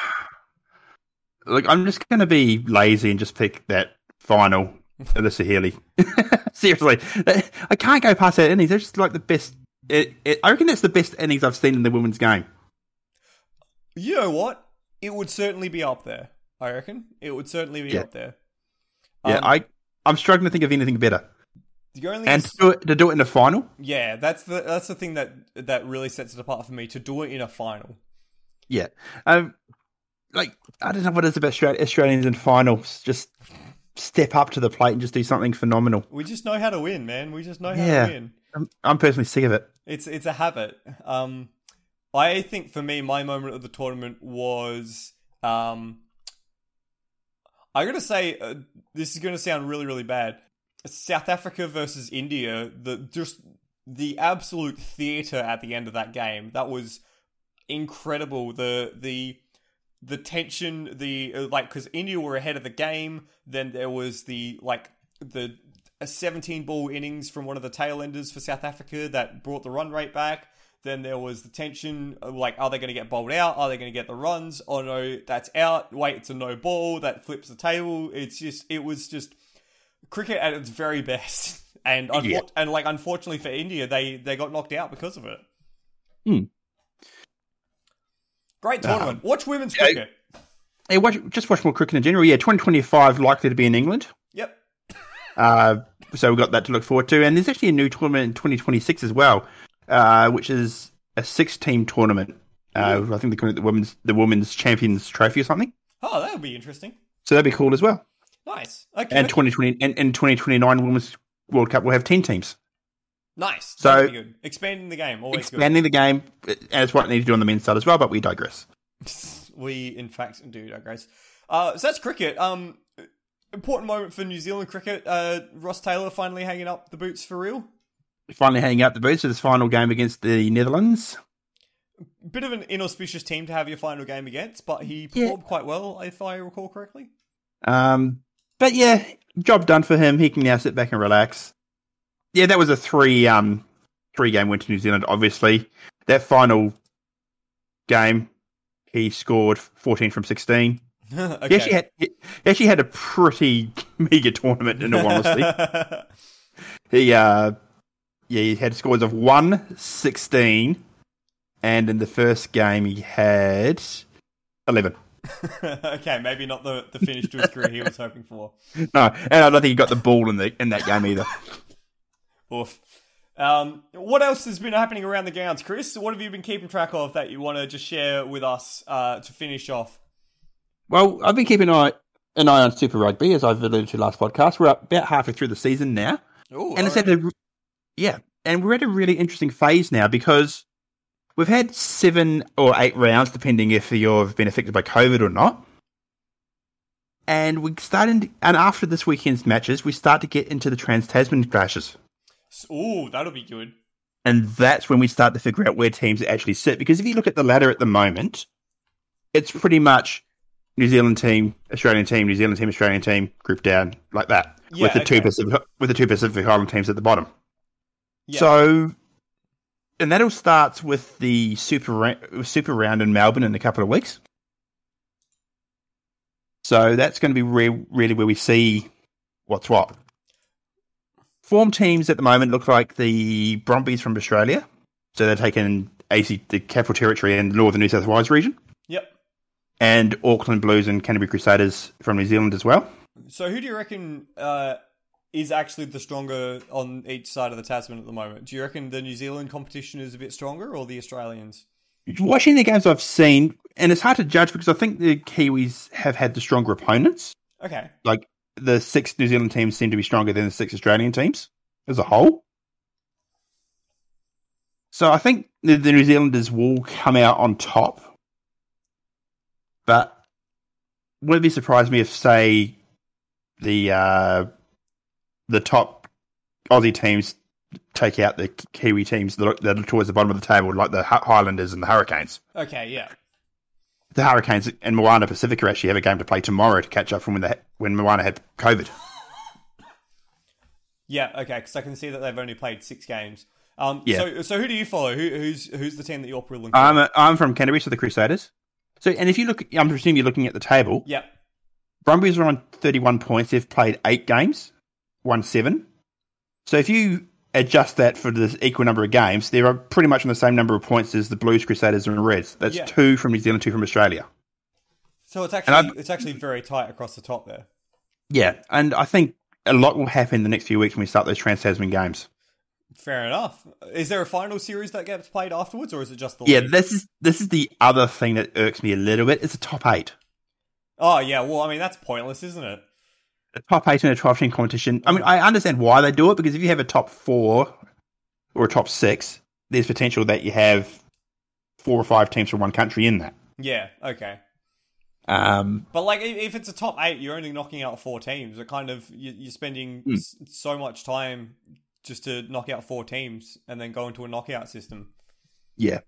[sighs] Look, I'm just going to be lazy and just pick that final [laughs] the Saheli. [laughs] Seriously, I can't go past that innings. They're just like the best. It, it, I reckon that's the best innings I've seen in the women's game. You know what? It would certainly be up there. I reckon it would certainly be Yeah. up there. Yeah, Um, I I'm struggling to think of anything better. the only And to do it, to do it in a final, yeah, that's the that's the thing that that really sets it apart for me to do it in a final. yeah. Um, like I don't know what it is about Australians in finals. Just step up to the plate and just do something phenomenal. We just know how to win, man. We just know how Yeah. to win. I'm, I'm personally sick of it. It's it's a habit. Um, I think for me, my moment of the tournament was um, I gotta say uh, this is gonna sound really really bad. South Africa versus India. The just the absolute theater at the end of that game. That was incredible. The the the tension, the uh, like, because India were ahead of the game. Then there was the like the a 17 ball innings from one of the tail enders for South Africa that brought the run rate back. Then there was the tension, like, are they going to get bowled out? Are they going to get the runs? Oh no, that's out. Wait, it's a no ball. That flips the table. It's just, it was just cricket at its very best. [laughs] And unfor- Yeah. and like, unfortunately for India, they they got knocked out because of it. Hmm. Great tournament. Watch women's cricket. Hey, watch, just watch more cricket in general. Yeah, 2025 likely to be in England. Uh, so we've got that to look forward to. And there's actually a new tournament in 2026 as well, uh, which is a six team tournament. Uh, I think they call it the women's the women's champions trophy or something. Oh, that would be interesting. So that'd be cool as well. Nice. Okay. And 2020 and, and 2029 women's World Cup will have 10 teams. nice. So- good. Expanding the game. Always Expanding the game, and it's what they need to do on the men's side as well, but we digress. [laughs] We, in fact, do digress. Uh, so that's cricket. Um, important moment for New Zealand cricket. Uh, Ross Taylor finally hanging up the boots for real. Finally hanging up the boots for this final game against the Netherlands. Bit of an inauspicious team to have your final game against, but he Yeah. performed quite well, if I recall correctly. Um, but yeah, job done for him. He can now sit back and relax. Yeah, that was a three um three game win to New Zealand. Obviously, that final game, he scored fourteen from sixteen. Okay. [laughs] He actually had he actually had a pretty [laughs] meager tournament in all honesty. [laughs] he uh yeah he had scores of 1 16 and in the first game he had 11 okay, maybe not the, the finish to his career he was hoping for. no and i don't think he got the ball in the in that game either Oof. Um, what else has been happening around the grounds, Chris? What have you been keeping track of that you want to just share with us uh, to finish off? Well i've been keeping an eye an eye on super rugby as i've alluded to last podcast. We're about halfway through the season now. Ooh, and it's at a yeah and we're at a really interesting phase now because we've had seven or eight rounds depending if you've been affected by covid or not. And we started and after this weekend's matches we start to get into the trans tasman clashes Oh, that'll be good. and that's when we start to figure out where teams actually sit because if you look at the ladder at the moment it's pretty much new zealand team australian team new zealand team australian team group down like that Yeah, with the two pacific with the two pacific island teams at the bottom Yeah. so, and that all starts with the super super round in Melbourne in a couple of weeks. So that's going to be re- really where we see what's what. Form teams at the moment look like the Brumbies from Australia. So they're taking AC, the Capital Territory and the Northern New South Wales region. And Auckland Blues and Canterbury Crusaders from New Zealand as well. So who do you reckon uh, is actually the stronger on each side of the Tasman at the moment? Do you reckon the New Zealand competition is a bit stronger or the Australians? Watching the games I've seen, and it's hard to judge because I think the Kiwis have had the stronger opponents. Okay. like the six New Zealand teams seem to be stronger than the six Australian teams as a whole. So I think the, the New Zealanders will come out on top, but wouldn't be surprised me if, say, the uh, the top Aussie teams take out the Kiwi teams that are, that are towards the bottom of the table, like the Highlanders and the Hurricanes. Okay, yeah. The Hurricanes and Moana Pacifica actually have a game to play tomorrow to catch up from when the, when Moana had COVID. [laughs] Yeah, okay, because I can see that they've only played six games. Um, Yeah. So, so who do you follow? Who, who's who's the team that you're pulling? for? I'm a, I'm from Canterbury, so the Crusaders. So, and if you look, I'm presuming you're looking at the table. Yep. Brumbies are on 31 points. They've played eight games, won seven. So if you adjust that for the equal number of games, they are pretty much on the same number of points as the Blues, Crusaders, and Reds. That's Yeah. two from New Zealand, two from Australia. So it's actually it's actually very tight across the top there. Yeah, and I think a lot will happen in the next few weeks when we start those Trans Tasman games. Fair enough. Is there a final series that gets played afterwards, or is it just the Yeah, league? this is this is the other thing that irks me a little bit. It's a top eight. Oh yeah. Well, I mean that's pointless, isn't it? a top eight in a 12 team competition. I mean, I understand why they do it because if you have a top four or a top six, there's potential that you have four or five teams from one country in that. Yeah. Okay. Um, But like, if it's a top eight, you're only knocking out four teams. It kind of you- you're spending s- so much time just to knock out four teams and then go into a knockout system. Yeah.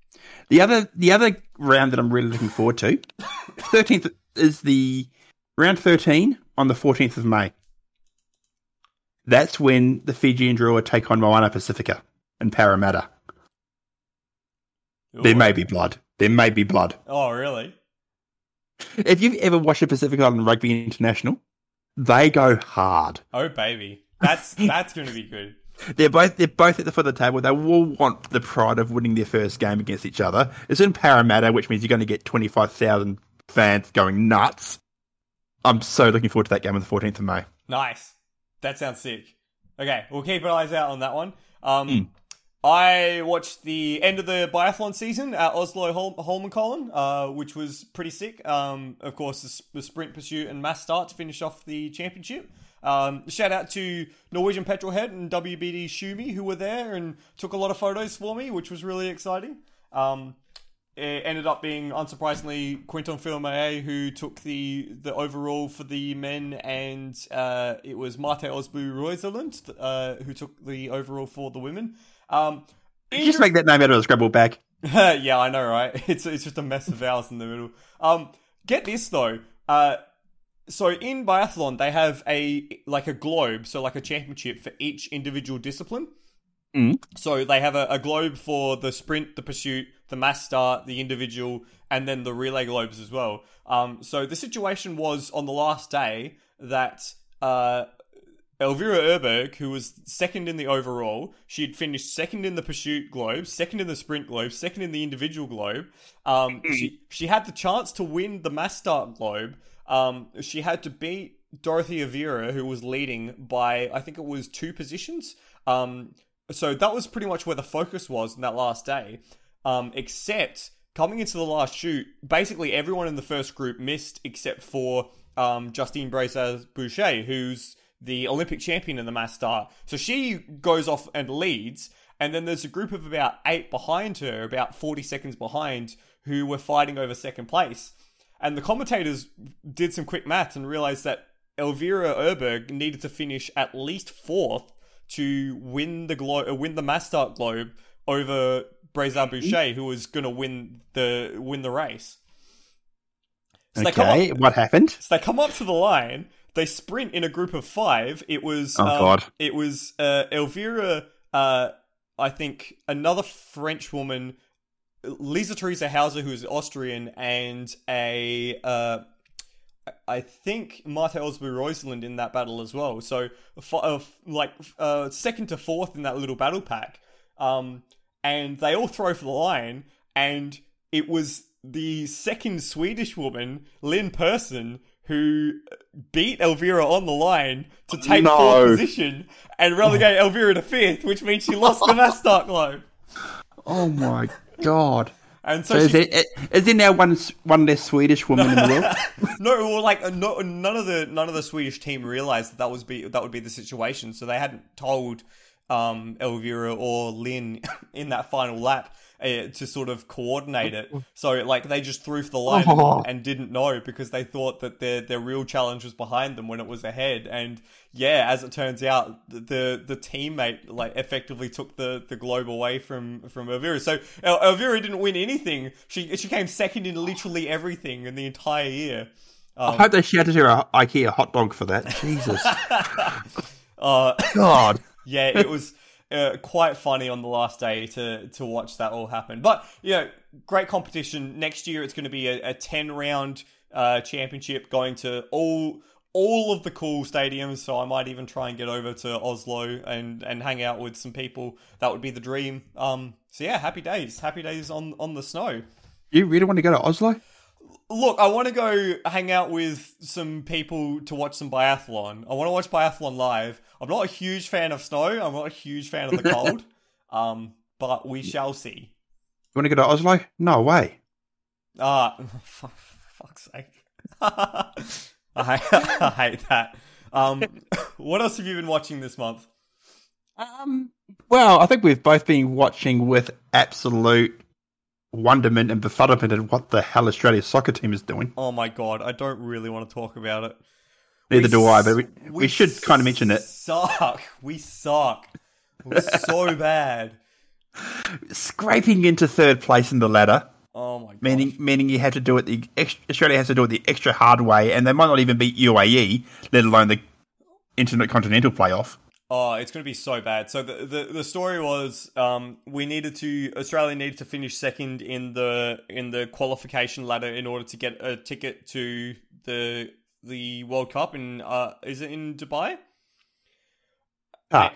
The other the other round that I'm really looking forward to, [laughs] thirteenth is the round thirteen on the fourteenth of May. That's when the Fijian Drua take on Moana Pacifica and Parramatta. Ooh. There may be blood. There may be blood. Oh, really? If you've ever watched a Pacific Island Rugby International, they go hard. Oh, baby, that's that's going to be good. They're both they're both at the foot of the table. They will want the pride of winning their first game against each other. It's in Parramatta, which means you're going to get twenty five thousand fans going nuts. I'm so looking forward to that game on the 14th of May. Nice. That sounds sick. Okay, we'll keep our eyes out on that one. Um, Mm. I watched the end of the biathlon season at Oslo Hol- Holmenkollen, uh, which was pretty sick. Um, of course, the, the sprint pursuit and mass start to finish off the championship. Um, shout out to Norwegian Petrolhead and WBD Shumi who were there and took a lot of photos for me, which was really exciting. Um, it ended up being unsurprisingly Quentin Fillon Maillet who took the the overall for the men, and uh, it was Marte Olsbu Roiseland uh, who took the overall for the women. Um, You Just make that name out of a Scrabble bag. [laughs] yeah, I know, right? [laughs] It's it's just a mess of vowels in the middle. Um, get this though. Uh, so in biathlon, they have a like a globe, so like a championship for each individual discipline. Mm. So they have a, a globe for the sprint, the pursuit, the mass start, the individual, and then the relay globes as well. Um, so the situation was on the last day that uh, Elvira Öberg, who was second in the overall, she had finished second in the pursuit globe, second in the sprint globe, second in the individual globe. Um, she she had the chance to win the mass start globe. Um, she had to beat Dorothea Wierer, who was leading by I think it was two positions. Um, so that was pretty much where the focus was in that last day. Um, except coming into the last shoot, basically everyone in the first group missed except for um, Justine Braisaz-Bouchet, who's the Olympic champion in the mass start. So she goes off and leads, and then there's a group of about eight behind her, about 40 seconds behind, who were fighting over second place. And the commentators did some quick maths and realized that Elvira Öberg needed to finish at least fourth to win the glo- uh, win the mass start globe over Braisaz-Bouchet, who was going to win the win the race. So they Okay, up- what happened? so they come up to the line. They sprint in a group of five. It was Oh, um, God. It was uh, Elvira. Uh, I think another French woman, Lisa Theresa Hauser, who is Austrian, and a uh, I think Marte Olsbu Roiseland in that battle as well. So f- uh, like uh, second to fourth in that little battle pack. Um, and they all throw for the line, and it was the second Swedish woman, Linn Persson, who beat Elvira on the line to take No. fourth position and relegate Elvira to fifth, which means she lost the [laughs] mass globe. Oh my god. [laughs] And so, So is she, there, is there now one one less Swedish woman in the world? [laughs] no, well, like uh, no, none of the none of the Swedish team realized that that was be that would be the situation, so they hadn't told um, Elvira or Linn [laughs] in that final lap uh, to sort of coordinate it. So like they just threw for the line Oh. and, and didn't know because they thought that their their real challenge was behind them when it was ahead. And yeah, as it turns out, the the teammate like effectively took the, the globe away from from Elvira. So El- Elvira didn't win anything. She she came second in literally everything in the entire year. I hope they shouted her a IKEA hot dog for that. Jesus. [laughs] Uh, God. [laughs] yeah, it was uh, quite funny on the last day to to watch that all happen. But you know, great competition. Next year, it's going to be a, a ten round uh, championship going to all all of the cool stadiums. So I might even try and get over to Oslo and and hang out with some people. That would be the dream. Um. So yeah, happy days. Happy days on on the snow. You really want to go to Oslo? Look, I want to go hang out with some people to watch some biathlon. I want to watch biathlon live. I'm not a huge fan of snow. I'm not a huge fan of the cold. [laughs] um, but we shall see. You want to go to Oslo? No way. Ah, [laughs] for fuck's sake. [laughs] I, hate, I hate that. Um, what else have you been watching this month? Um. Well, I think we've both been watching with absolute wonderment and befuddlement at what the hell Australia's soccer team is doing. Oh my god, I don't really want to talk about it. Neither We do I, but we, we, should kind of mention it. Suck. We suck. Was so [laughs] bad. Scraping into third place in the ladder, Oh my god. meaning meaning you had to do it the ex- Australia has to do it the extra hard way, and they might not even beat UAE, let alone the intercontinental playoff. Oh, it's going to be so bad. So the the, the story was um, we needed to Australia needed to finish second in the in the qualification ladder in order to get a ticket to the the World Cup in uh, is it in Dubai? Ah,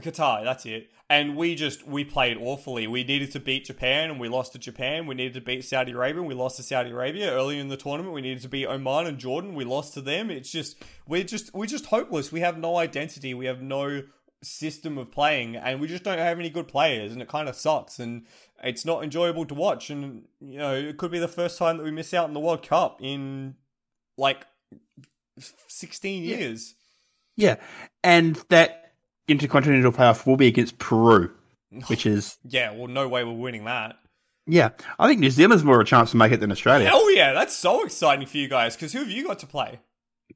Qatar, that's it. And we just we played awfully. We needed to beat Japan and we lost to Japan. We needed to beat Saudi Arabia and we lost to Saudi Arabia early in the tournament. We needed to beat Oman and Jordan. We lost to them. It's just we're just we're just hopeless. We have no identity. We have no system of playing and we just don't have any good players and it kind of sucks and it's not enjoyable to watch and you know, it could be the first time that we miss out on the World Cup in like 16 years. yeah, and that intercontinental playoff will be against Peru, [laughs] which is Yeah, well no way we're winning that. yeah. I think New Zealand's more of a chance to make it than Australia. Hell yeah, that's so exciting for you guys. Because who have you got to play?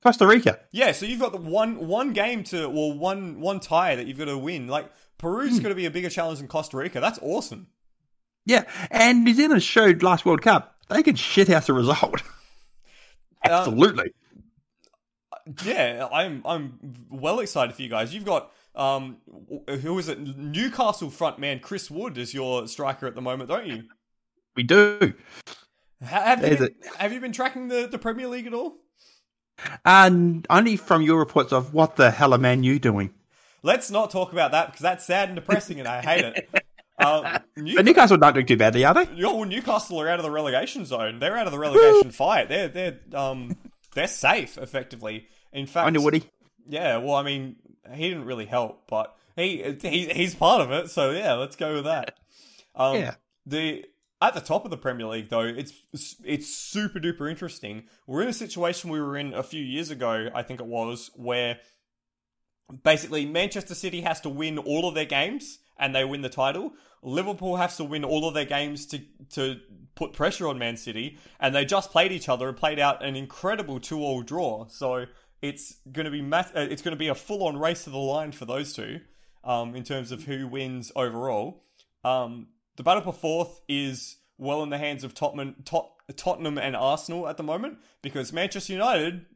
Costa Rica. Yeah, so you've got the one one game to, well, one one tie that you've got to win. Like Peru's hmm. going to be a bigger challenge than Costa Rica. That's awesome. Yeah, and New Zealand showed last World Cup they could shithouse a result. [laughs] Absolutely. Yeah, I'm I'm well excited for you guys. You've got um, who is it? Newcastle front man Chris Wood is your striker at the moment, don't you? we do. Have you been, have you been tracking the, the Premier League at all? And only from your reports of what the hell are Man U doing? Let's not talk about that because that's sad and depressing, and I hate it. [laughs] Um, [laughs] New- But Newcastle not doing too badly, are they? Well, Newcastle are out of the relegation zone. They're out of the relegation fight. They're they're um they're safe effectively. In fact, know Woody. yeah. Well, I mean, he didn't really help, but he he he's part of it. So yeah, let's go with that. Um, Yeah. The at the top of the Premier League though, it's it's super duper interesting. We're in a situation we were in a few years ago, I think it was, where basically Manchester City has to win all of their games and they win the title. Liverpool has to win all of their games to to put pressure on Man City, and they just played each other and played out an incredible two-all draw. So it's going to be mass- uh, it's going to be a full-on race to the line for those two um, in terms of who wins overall. Um, the battle for fourth is well in the hands of Tottenham, Tot- Tottenham and Arsenal at the moment because Manchester United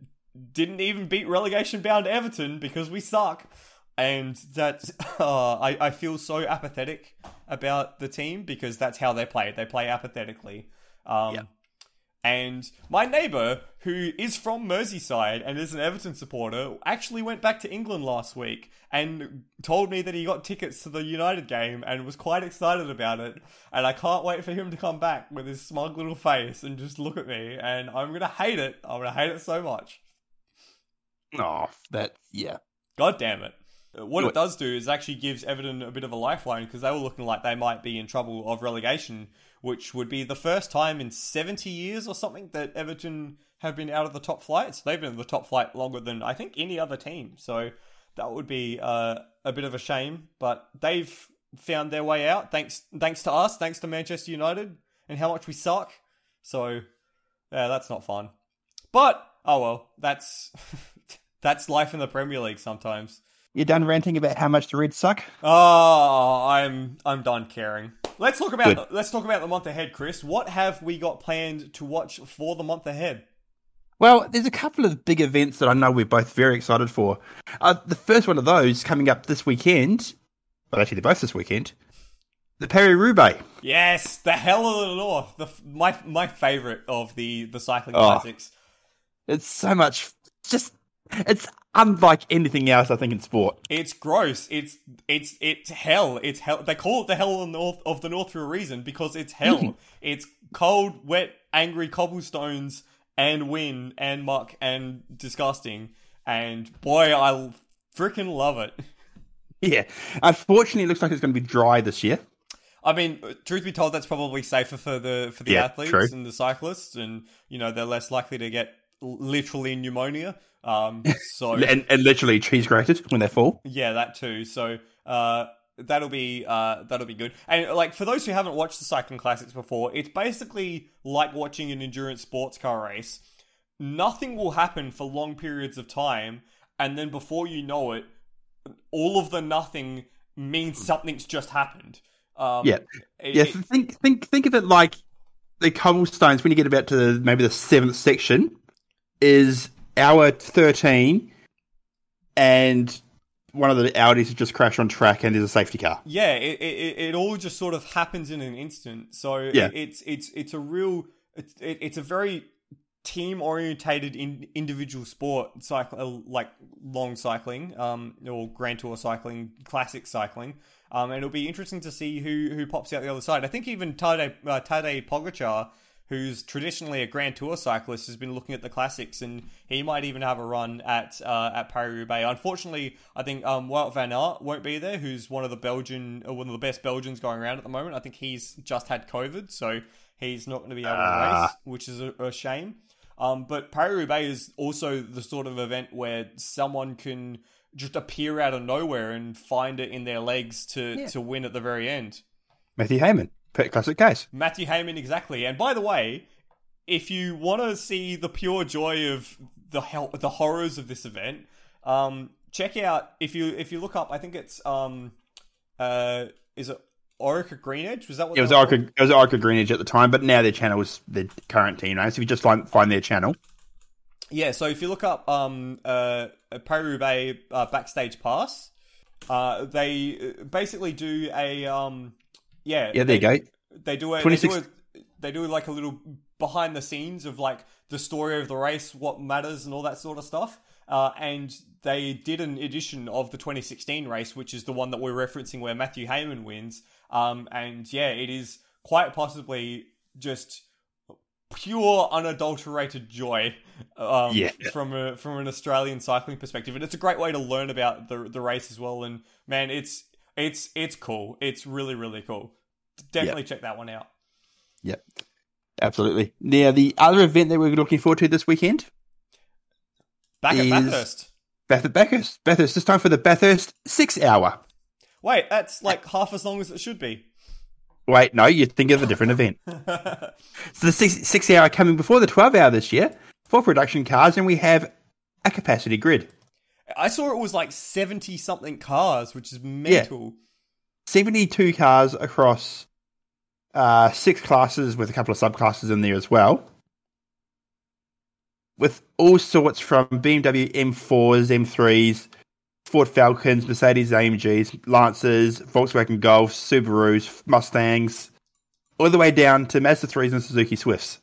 didn't even beat relegation bound Everton because we suck. And that [laughs] uh, I, I feel so apathetic about the team because that's how they play. They play apathetically. Um, Yeah. And my neighbour, who is from Merseyside and is an Everton supporter, actually went back to England last week and told me that he got tickets to the United game and was quite excited about it. And I can't wait for him to come back with his smug little face and just look at me. And I'm going to hate it. I'm going to hate it so much. Oh, that yeah. God damn it. Uh, What it does do is actually gives Everton a bit of a lifeline because they were looking like they might be in trouble of relegation, which would be the first time in 70 years or something that Everton have been out of the top flight. So they've been in the top flight longer than I think any other team. So that would be uh, a bit of a shame, but they've found their way out thanks thanks to us, thanks to Manchester United and how much we suck. So yeah, that's not fun. But oh well, that's [laughs] that's life in the Premier League sometimes. You done ranting about how much the Reds suck? Oh, I'm I'm done caring. Let's talk about Good. let's talk about the month ahead, Chris. What have we got planned to watch for the month ahead? Well, there's a couple of big events that I know we're both very excited for. Uh, the first one of those coming up this weekend. Well, actually, they're both this weekend. The Paris-Roubaix. Yes, the hell of the north. The my my favorite of the the cycling Oh. classics. It's so much. Just it's unlike anything else I think in sport. It's gross. It's it's it's hell. It's hell. They call it the hell of the north of the north for a reason because it's hell. Mm-hmm. it's cold, wet, angry cobblestones and wind and muck and disgusting. And boy, I freaking love it. Yeah. Unfortunately, it looks like it's going to be dry this year. I mean, truth be told, that's probably safer for the for the Yeah, athletes true. and the cyclists, and you know they're less likely to get literally pneumonia. Um, [laughs] so And, and literally cheese grated when they fall. yeah, that too. So uh, that'll be uh, that'll be good. And like for those who haven't watched the cycling classics before, it's basically like watching an endurance sports car race. Nothing will happen for long periods of time, and then before you know it, all of the nothing means something's just happened. Um, Yeah. it- Yeah, it- think think think of it like the cobblestones when you get about to the, maybe the seventh section is hour thirteen, and one of the Audis has just crashed on track, and there's a safety car. yeah, it, it it all just sort of happens in an instant. So Yeah. it's it's it's a real it's it's a very team orientated in individual sport cycle uh, like long cycling um or grand tour cycling classic cycling um and it'll be interesting to see who who pops out the other side i think even tadej uh, tadej pogacar who's traditionally a grand tour cyclist has been looking at the classics and he might even have a run at uh, at Paris-Roubaix. Unfortunately, I think um, Wout van Aert won't be there, who's one of the Belgian, uh, one of the best Belgians going around at the moment. I think he's just had COVID, so he's not going to be able to Ah. race, which is a, a shame. Um, but Paris-Roubaix is also the sort of event where someone can just appear out of nowhere and find it in their legs to, Yeah. to win at the very end. Matthew Hayman, perfect classic case. Matthew Hayman, exactly. And by the way, if you want to see the pure joy of the hell, the horrors of this event, um, check out if you if you look up. I think it's um, uh, is it Orica Green Edge? Was that what It was they were Orca, called? it was Orica Green Edge at the time, but now their channel is the current team name. So if you just find, find their channel, Yeah. So if you look up um, uh, Paris Roubaix uh, backstage pass, uh, they uh, basically do a um, yeah yeah, there they, you go. They do a, they do a they do like a little behind the scenes of like the story of the race, what matters, and all that sort of stuff. Uh, and they did an edition of the 2016 race, which is the one that we're referencing, where Matthew Hayman wins. Um, and yeah, it is quite possibly just pure, unadulterated joy. Um, Yeah. from a from an Australian cycling perspective, and it's a great way to learn about the the race as well. And man, it's it's it's cool. It's really really cool. Definitely check that one out. Yep, absolutely. Now the other event that we're looking forward to this weekend, Back at Bathurst. Bath- Bathurst. Bathurst. It's time for the Bathurst six hour. Wait, that's like half as long as it should be. Wait, no, you're thinking of a different event. [laughs] So the six six hour coming before the twelve hour this year for production cars, and we have a capacity grid. I saw it was like seventy something cars, which is mental. Yeah. 72 cars across uh, six classes with a couple of subclasses in there as well. With all sorts from BMW M4s, M3s, Ford Falcons, Mercedes AMGs, Lancers, Volkswagen Golfs, Subarus, Mustangs, all the way down to Mazda 3s and Suzuki Swifts.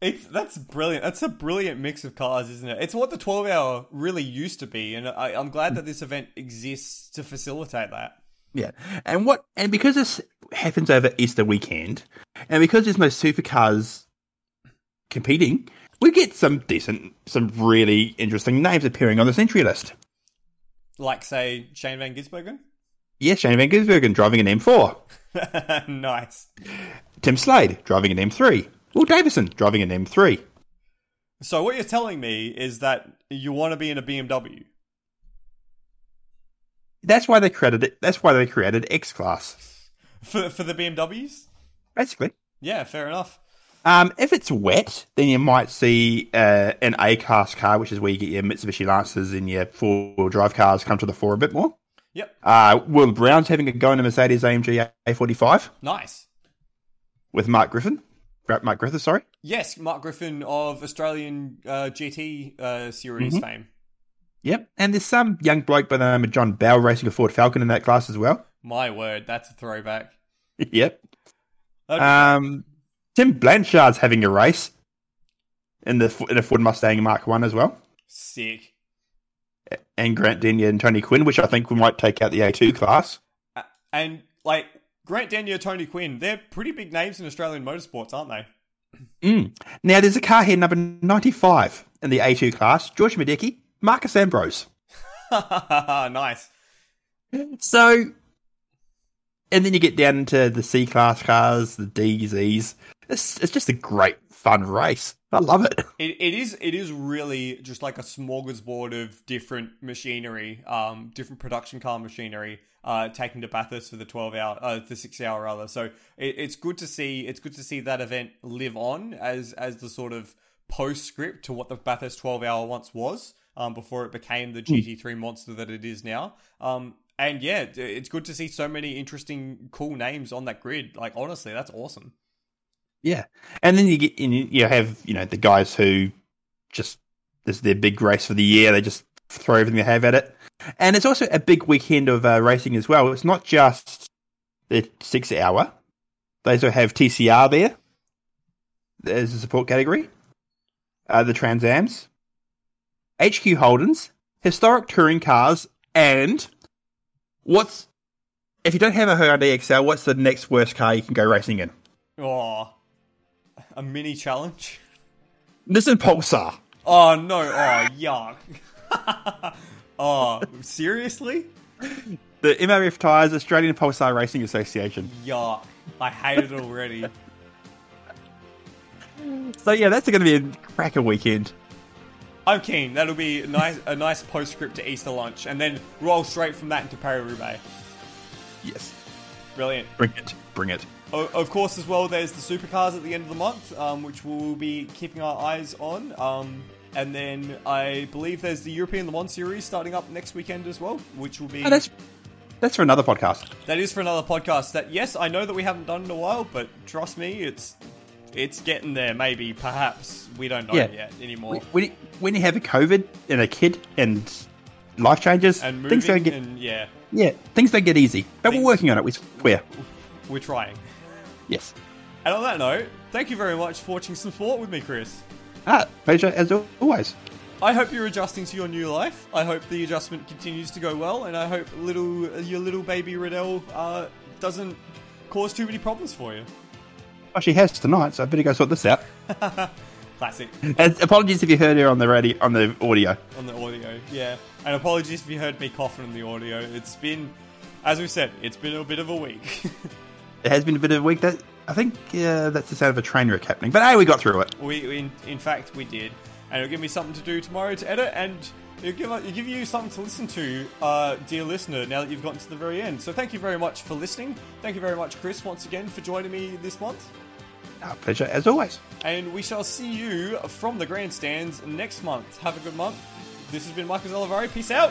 It's that's brilliant. That's a brilliant mix of cars, isn't it? It's what the twelve hour really used to be, and I, I'm glad that this event exists to facilitate that. Yeah, and what and because this happens over Easter weekend, and because there's no supercars competing, we get some decent, some really interesting names appearing on this entry list. Like say Shane Van Gisbergen. Yes, Shane Van Gisbergen driving an M4, [laughs] nice. Tim Slade driving an M3, Will Davison driving an M3. So what you're telling me is that you want to be in a BMW. That's why they credited. That's why they created X Class, For for the BMWs? basically. Yeah, fair enough. Um, if it's wet, then you might see uh, an A class car, which is where you get your Mitsubishi Lancers and your four wheel drive cars come to the fore a bit more. Yep. Uh, Will Brown's having a go in a Mercedes AMG A45 Nice. with Mark Griffin. Mark Griffith, sorry. Yes, Mark Griffin of Australian uh, GT uh, series Mhm. fame. Yep. And there's some young bloke by the name of John Bell racing a Ford Falcon in that class as well. My word, that's a throwback. [laughs] yep. That'd Um, Tim Blanchard's having a race in the in a Ford Mustang Mark One as well, Sick. and Grant Denyer and Tony Quinn, which I think we might take out the A2 class. And like Grant Denyer, Tony Quinn, they're pretty big names in Australian motorsports, aren't they? Mm. Now there's a car here number 95 in the A2 class, George Miedecke, Marcos Ambrose. [laughs] nice. So, and then you get down into the C class cars, the D's, E's. It's, it's just a great fun race. I love it. It, it is it is really just like a smorgasbord of different machinery, um, different production car machinery, uh, taken to Bathurst for the twelve hour, uh, the six hour rather. So it, it's good to see it's good to see that event live on as as the sort of postscript to what the Bathurst twelve hour once was, um, before it became the GT three monster that it is now. Um, And yeah, it's good to see so many interesting, cool names on that grid. Like honestly, that's awesome. Yeah, and then you get you you have you know the guys who just this is their big race for the year. They just throw everything they have at it, and it's also a big weekend of uh, racing as well. It's not just the six hour. They also have TCR there as a support category. Uh, the Trans Ams, HQ Holdens, historic touring cars, and what's if you don't have a Hyundai Excel, what's the next worst car you can go racing in? Oh, a mini challenge. Nissan Pulsar. Oh no! Oh yuck! [laughs] oh seriously? The MRF Tyres Australian Pulsar Racing Association. Yuck! I hate it already. So yeah, that's going to be a cracker weekend. I'm keen. That'll be a nice, a nice postscript to Easter lunch, and then roll straight from that into Paris Roubaix. Yes, Brilliant. bring it, bring it. O- of course, as well, there's the supercars at the end of the month, um, which we'll be keeping our eyes on. Um, and then I believe there's the European Le Mans series starting up next weekend as well, which will be Oh, that's that's for another podcast. that is for another podcast. That yes, I know that we haven't done in a while, but trust me, it's it's getting there. Maybe, perhaps we don't know Yeah. yet anymore. When you, when you have a COVID and a kid and life changes, And things don't get and yeah, yeah, things don't get easy. But Things- we're working on it. We swear. we're trying. Yes. And on that note, thank you very much for watching some sport with me, Chris. Ah, pleasure as always. I hope you're adjusting to your new life. I hope the adjustment continues to go well, and I hope little your little baby Riddell uh, doesn't cause too many problems for you. Oh, she has tonight, so I better go sort this out. [laughs] Classic And apologies if you heard her on the radio on the audio. on the audio, yeah. And apologies if you heard me coughing in the audio. It's been, as we said, it's been a bit of a week. [laughs] It has been a bit of a week. That I think uh, that's the sound of a train wreck happening. But hey, we got through it. we, we in, in fact, we did, and it'll give me something to do tomorrow to edit, and it'll give, it'll give you something to listen to, uh, dear listener. Now that you've gotten to the very end, so thank you very much for listening. Thank you very much, Chris, once again for joining me this month. Our pleasure as always. And we shall see you from the grandstands next month. Have a good month. This has been Michael Zalavari. Peace out.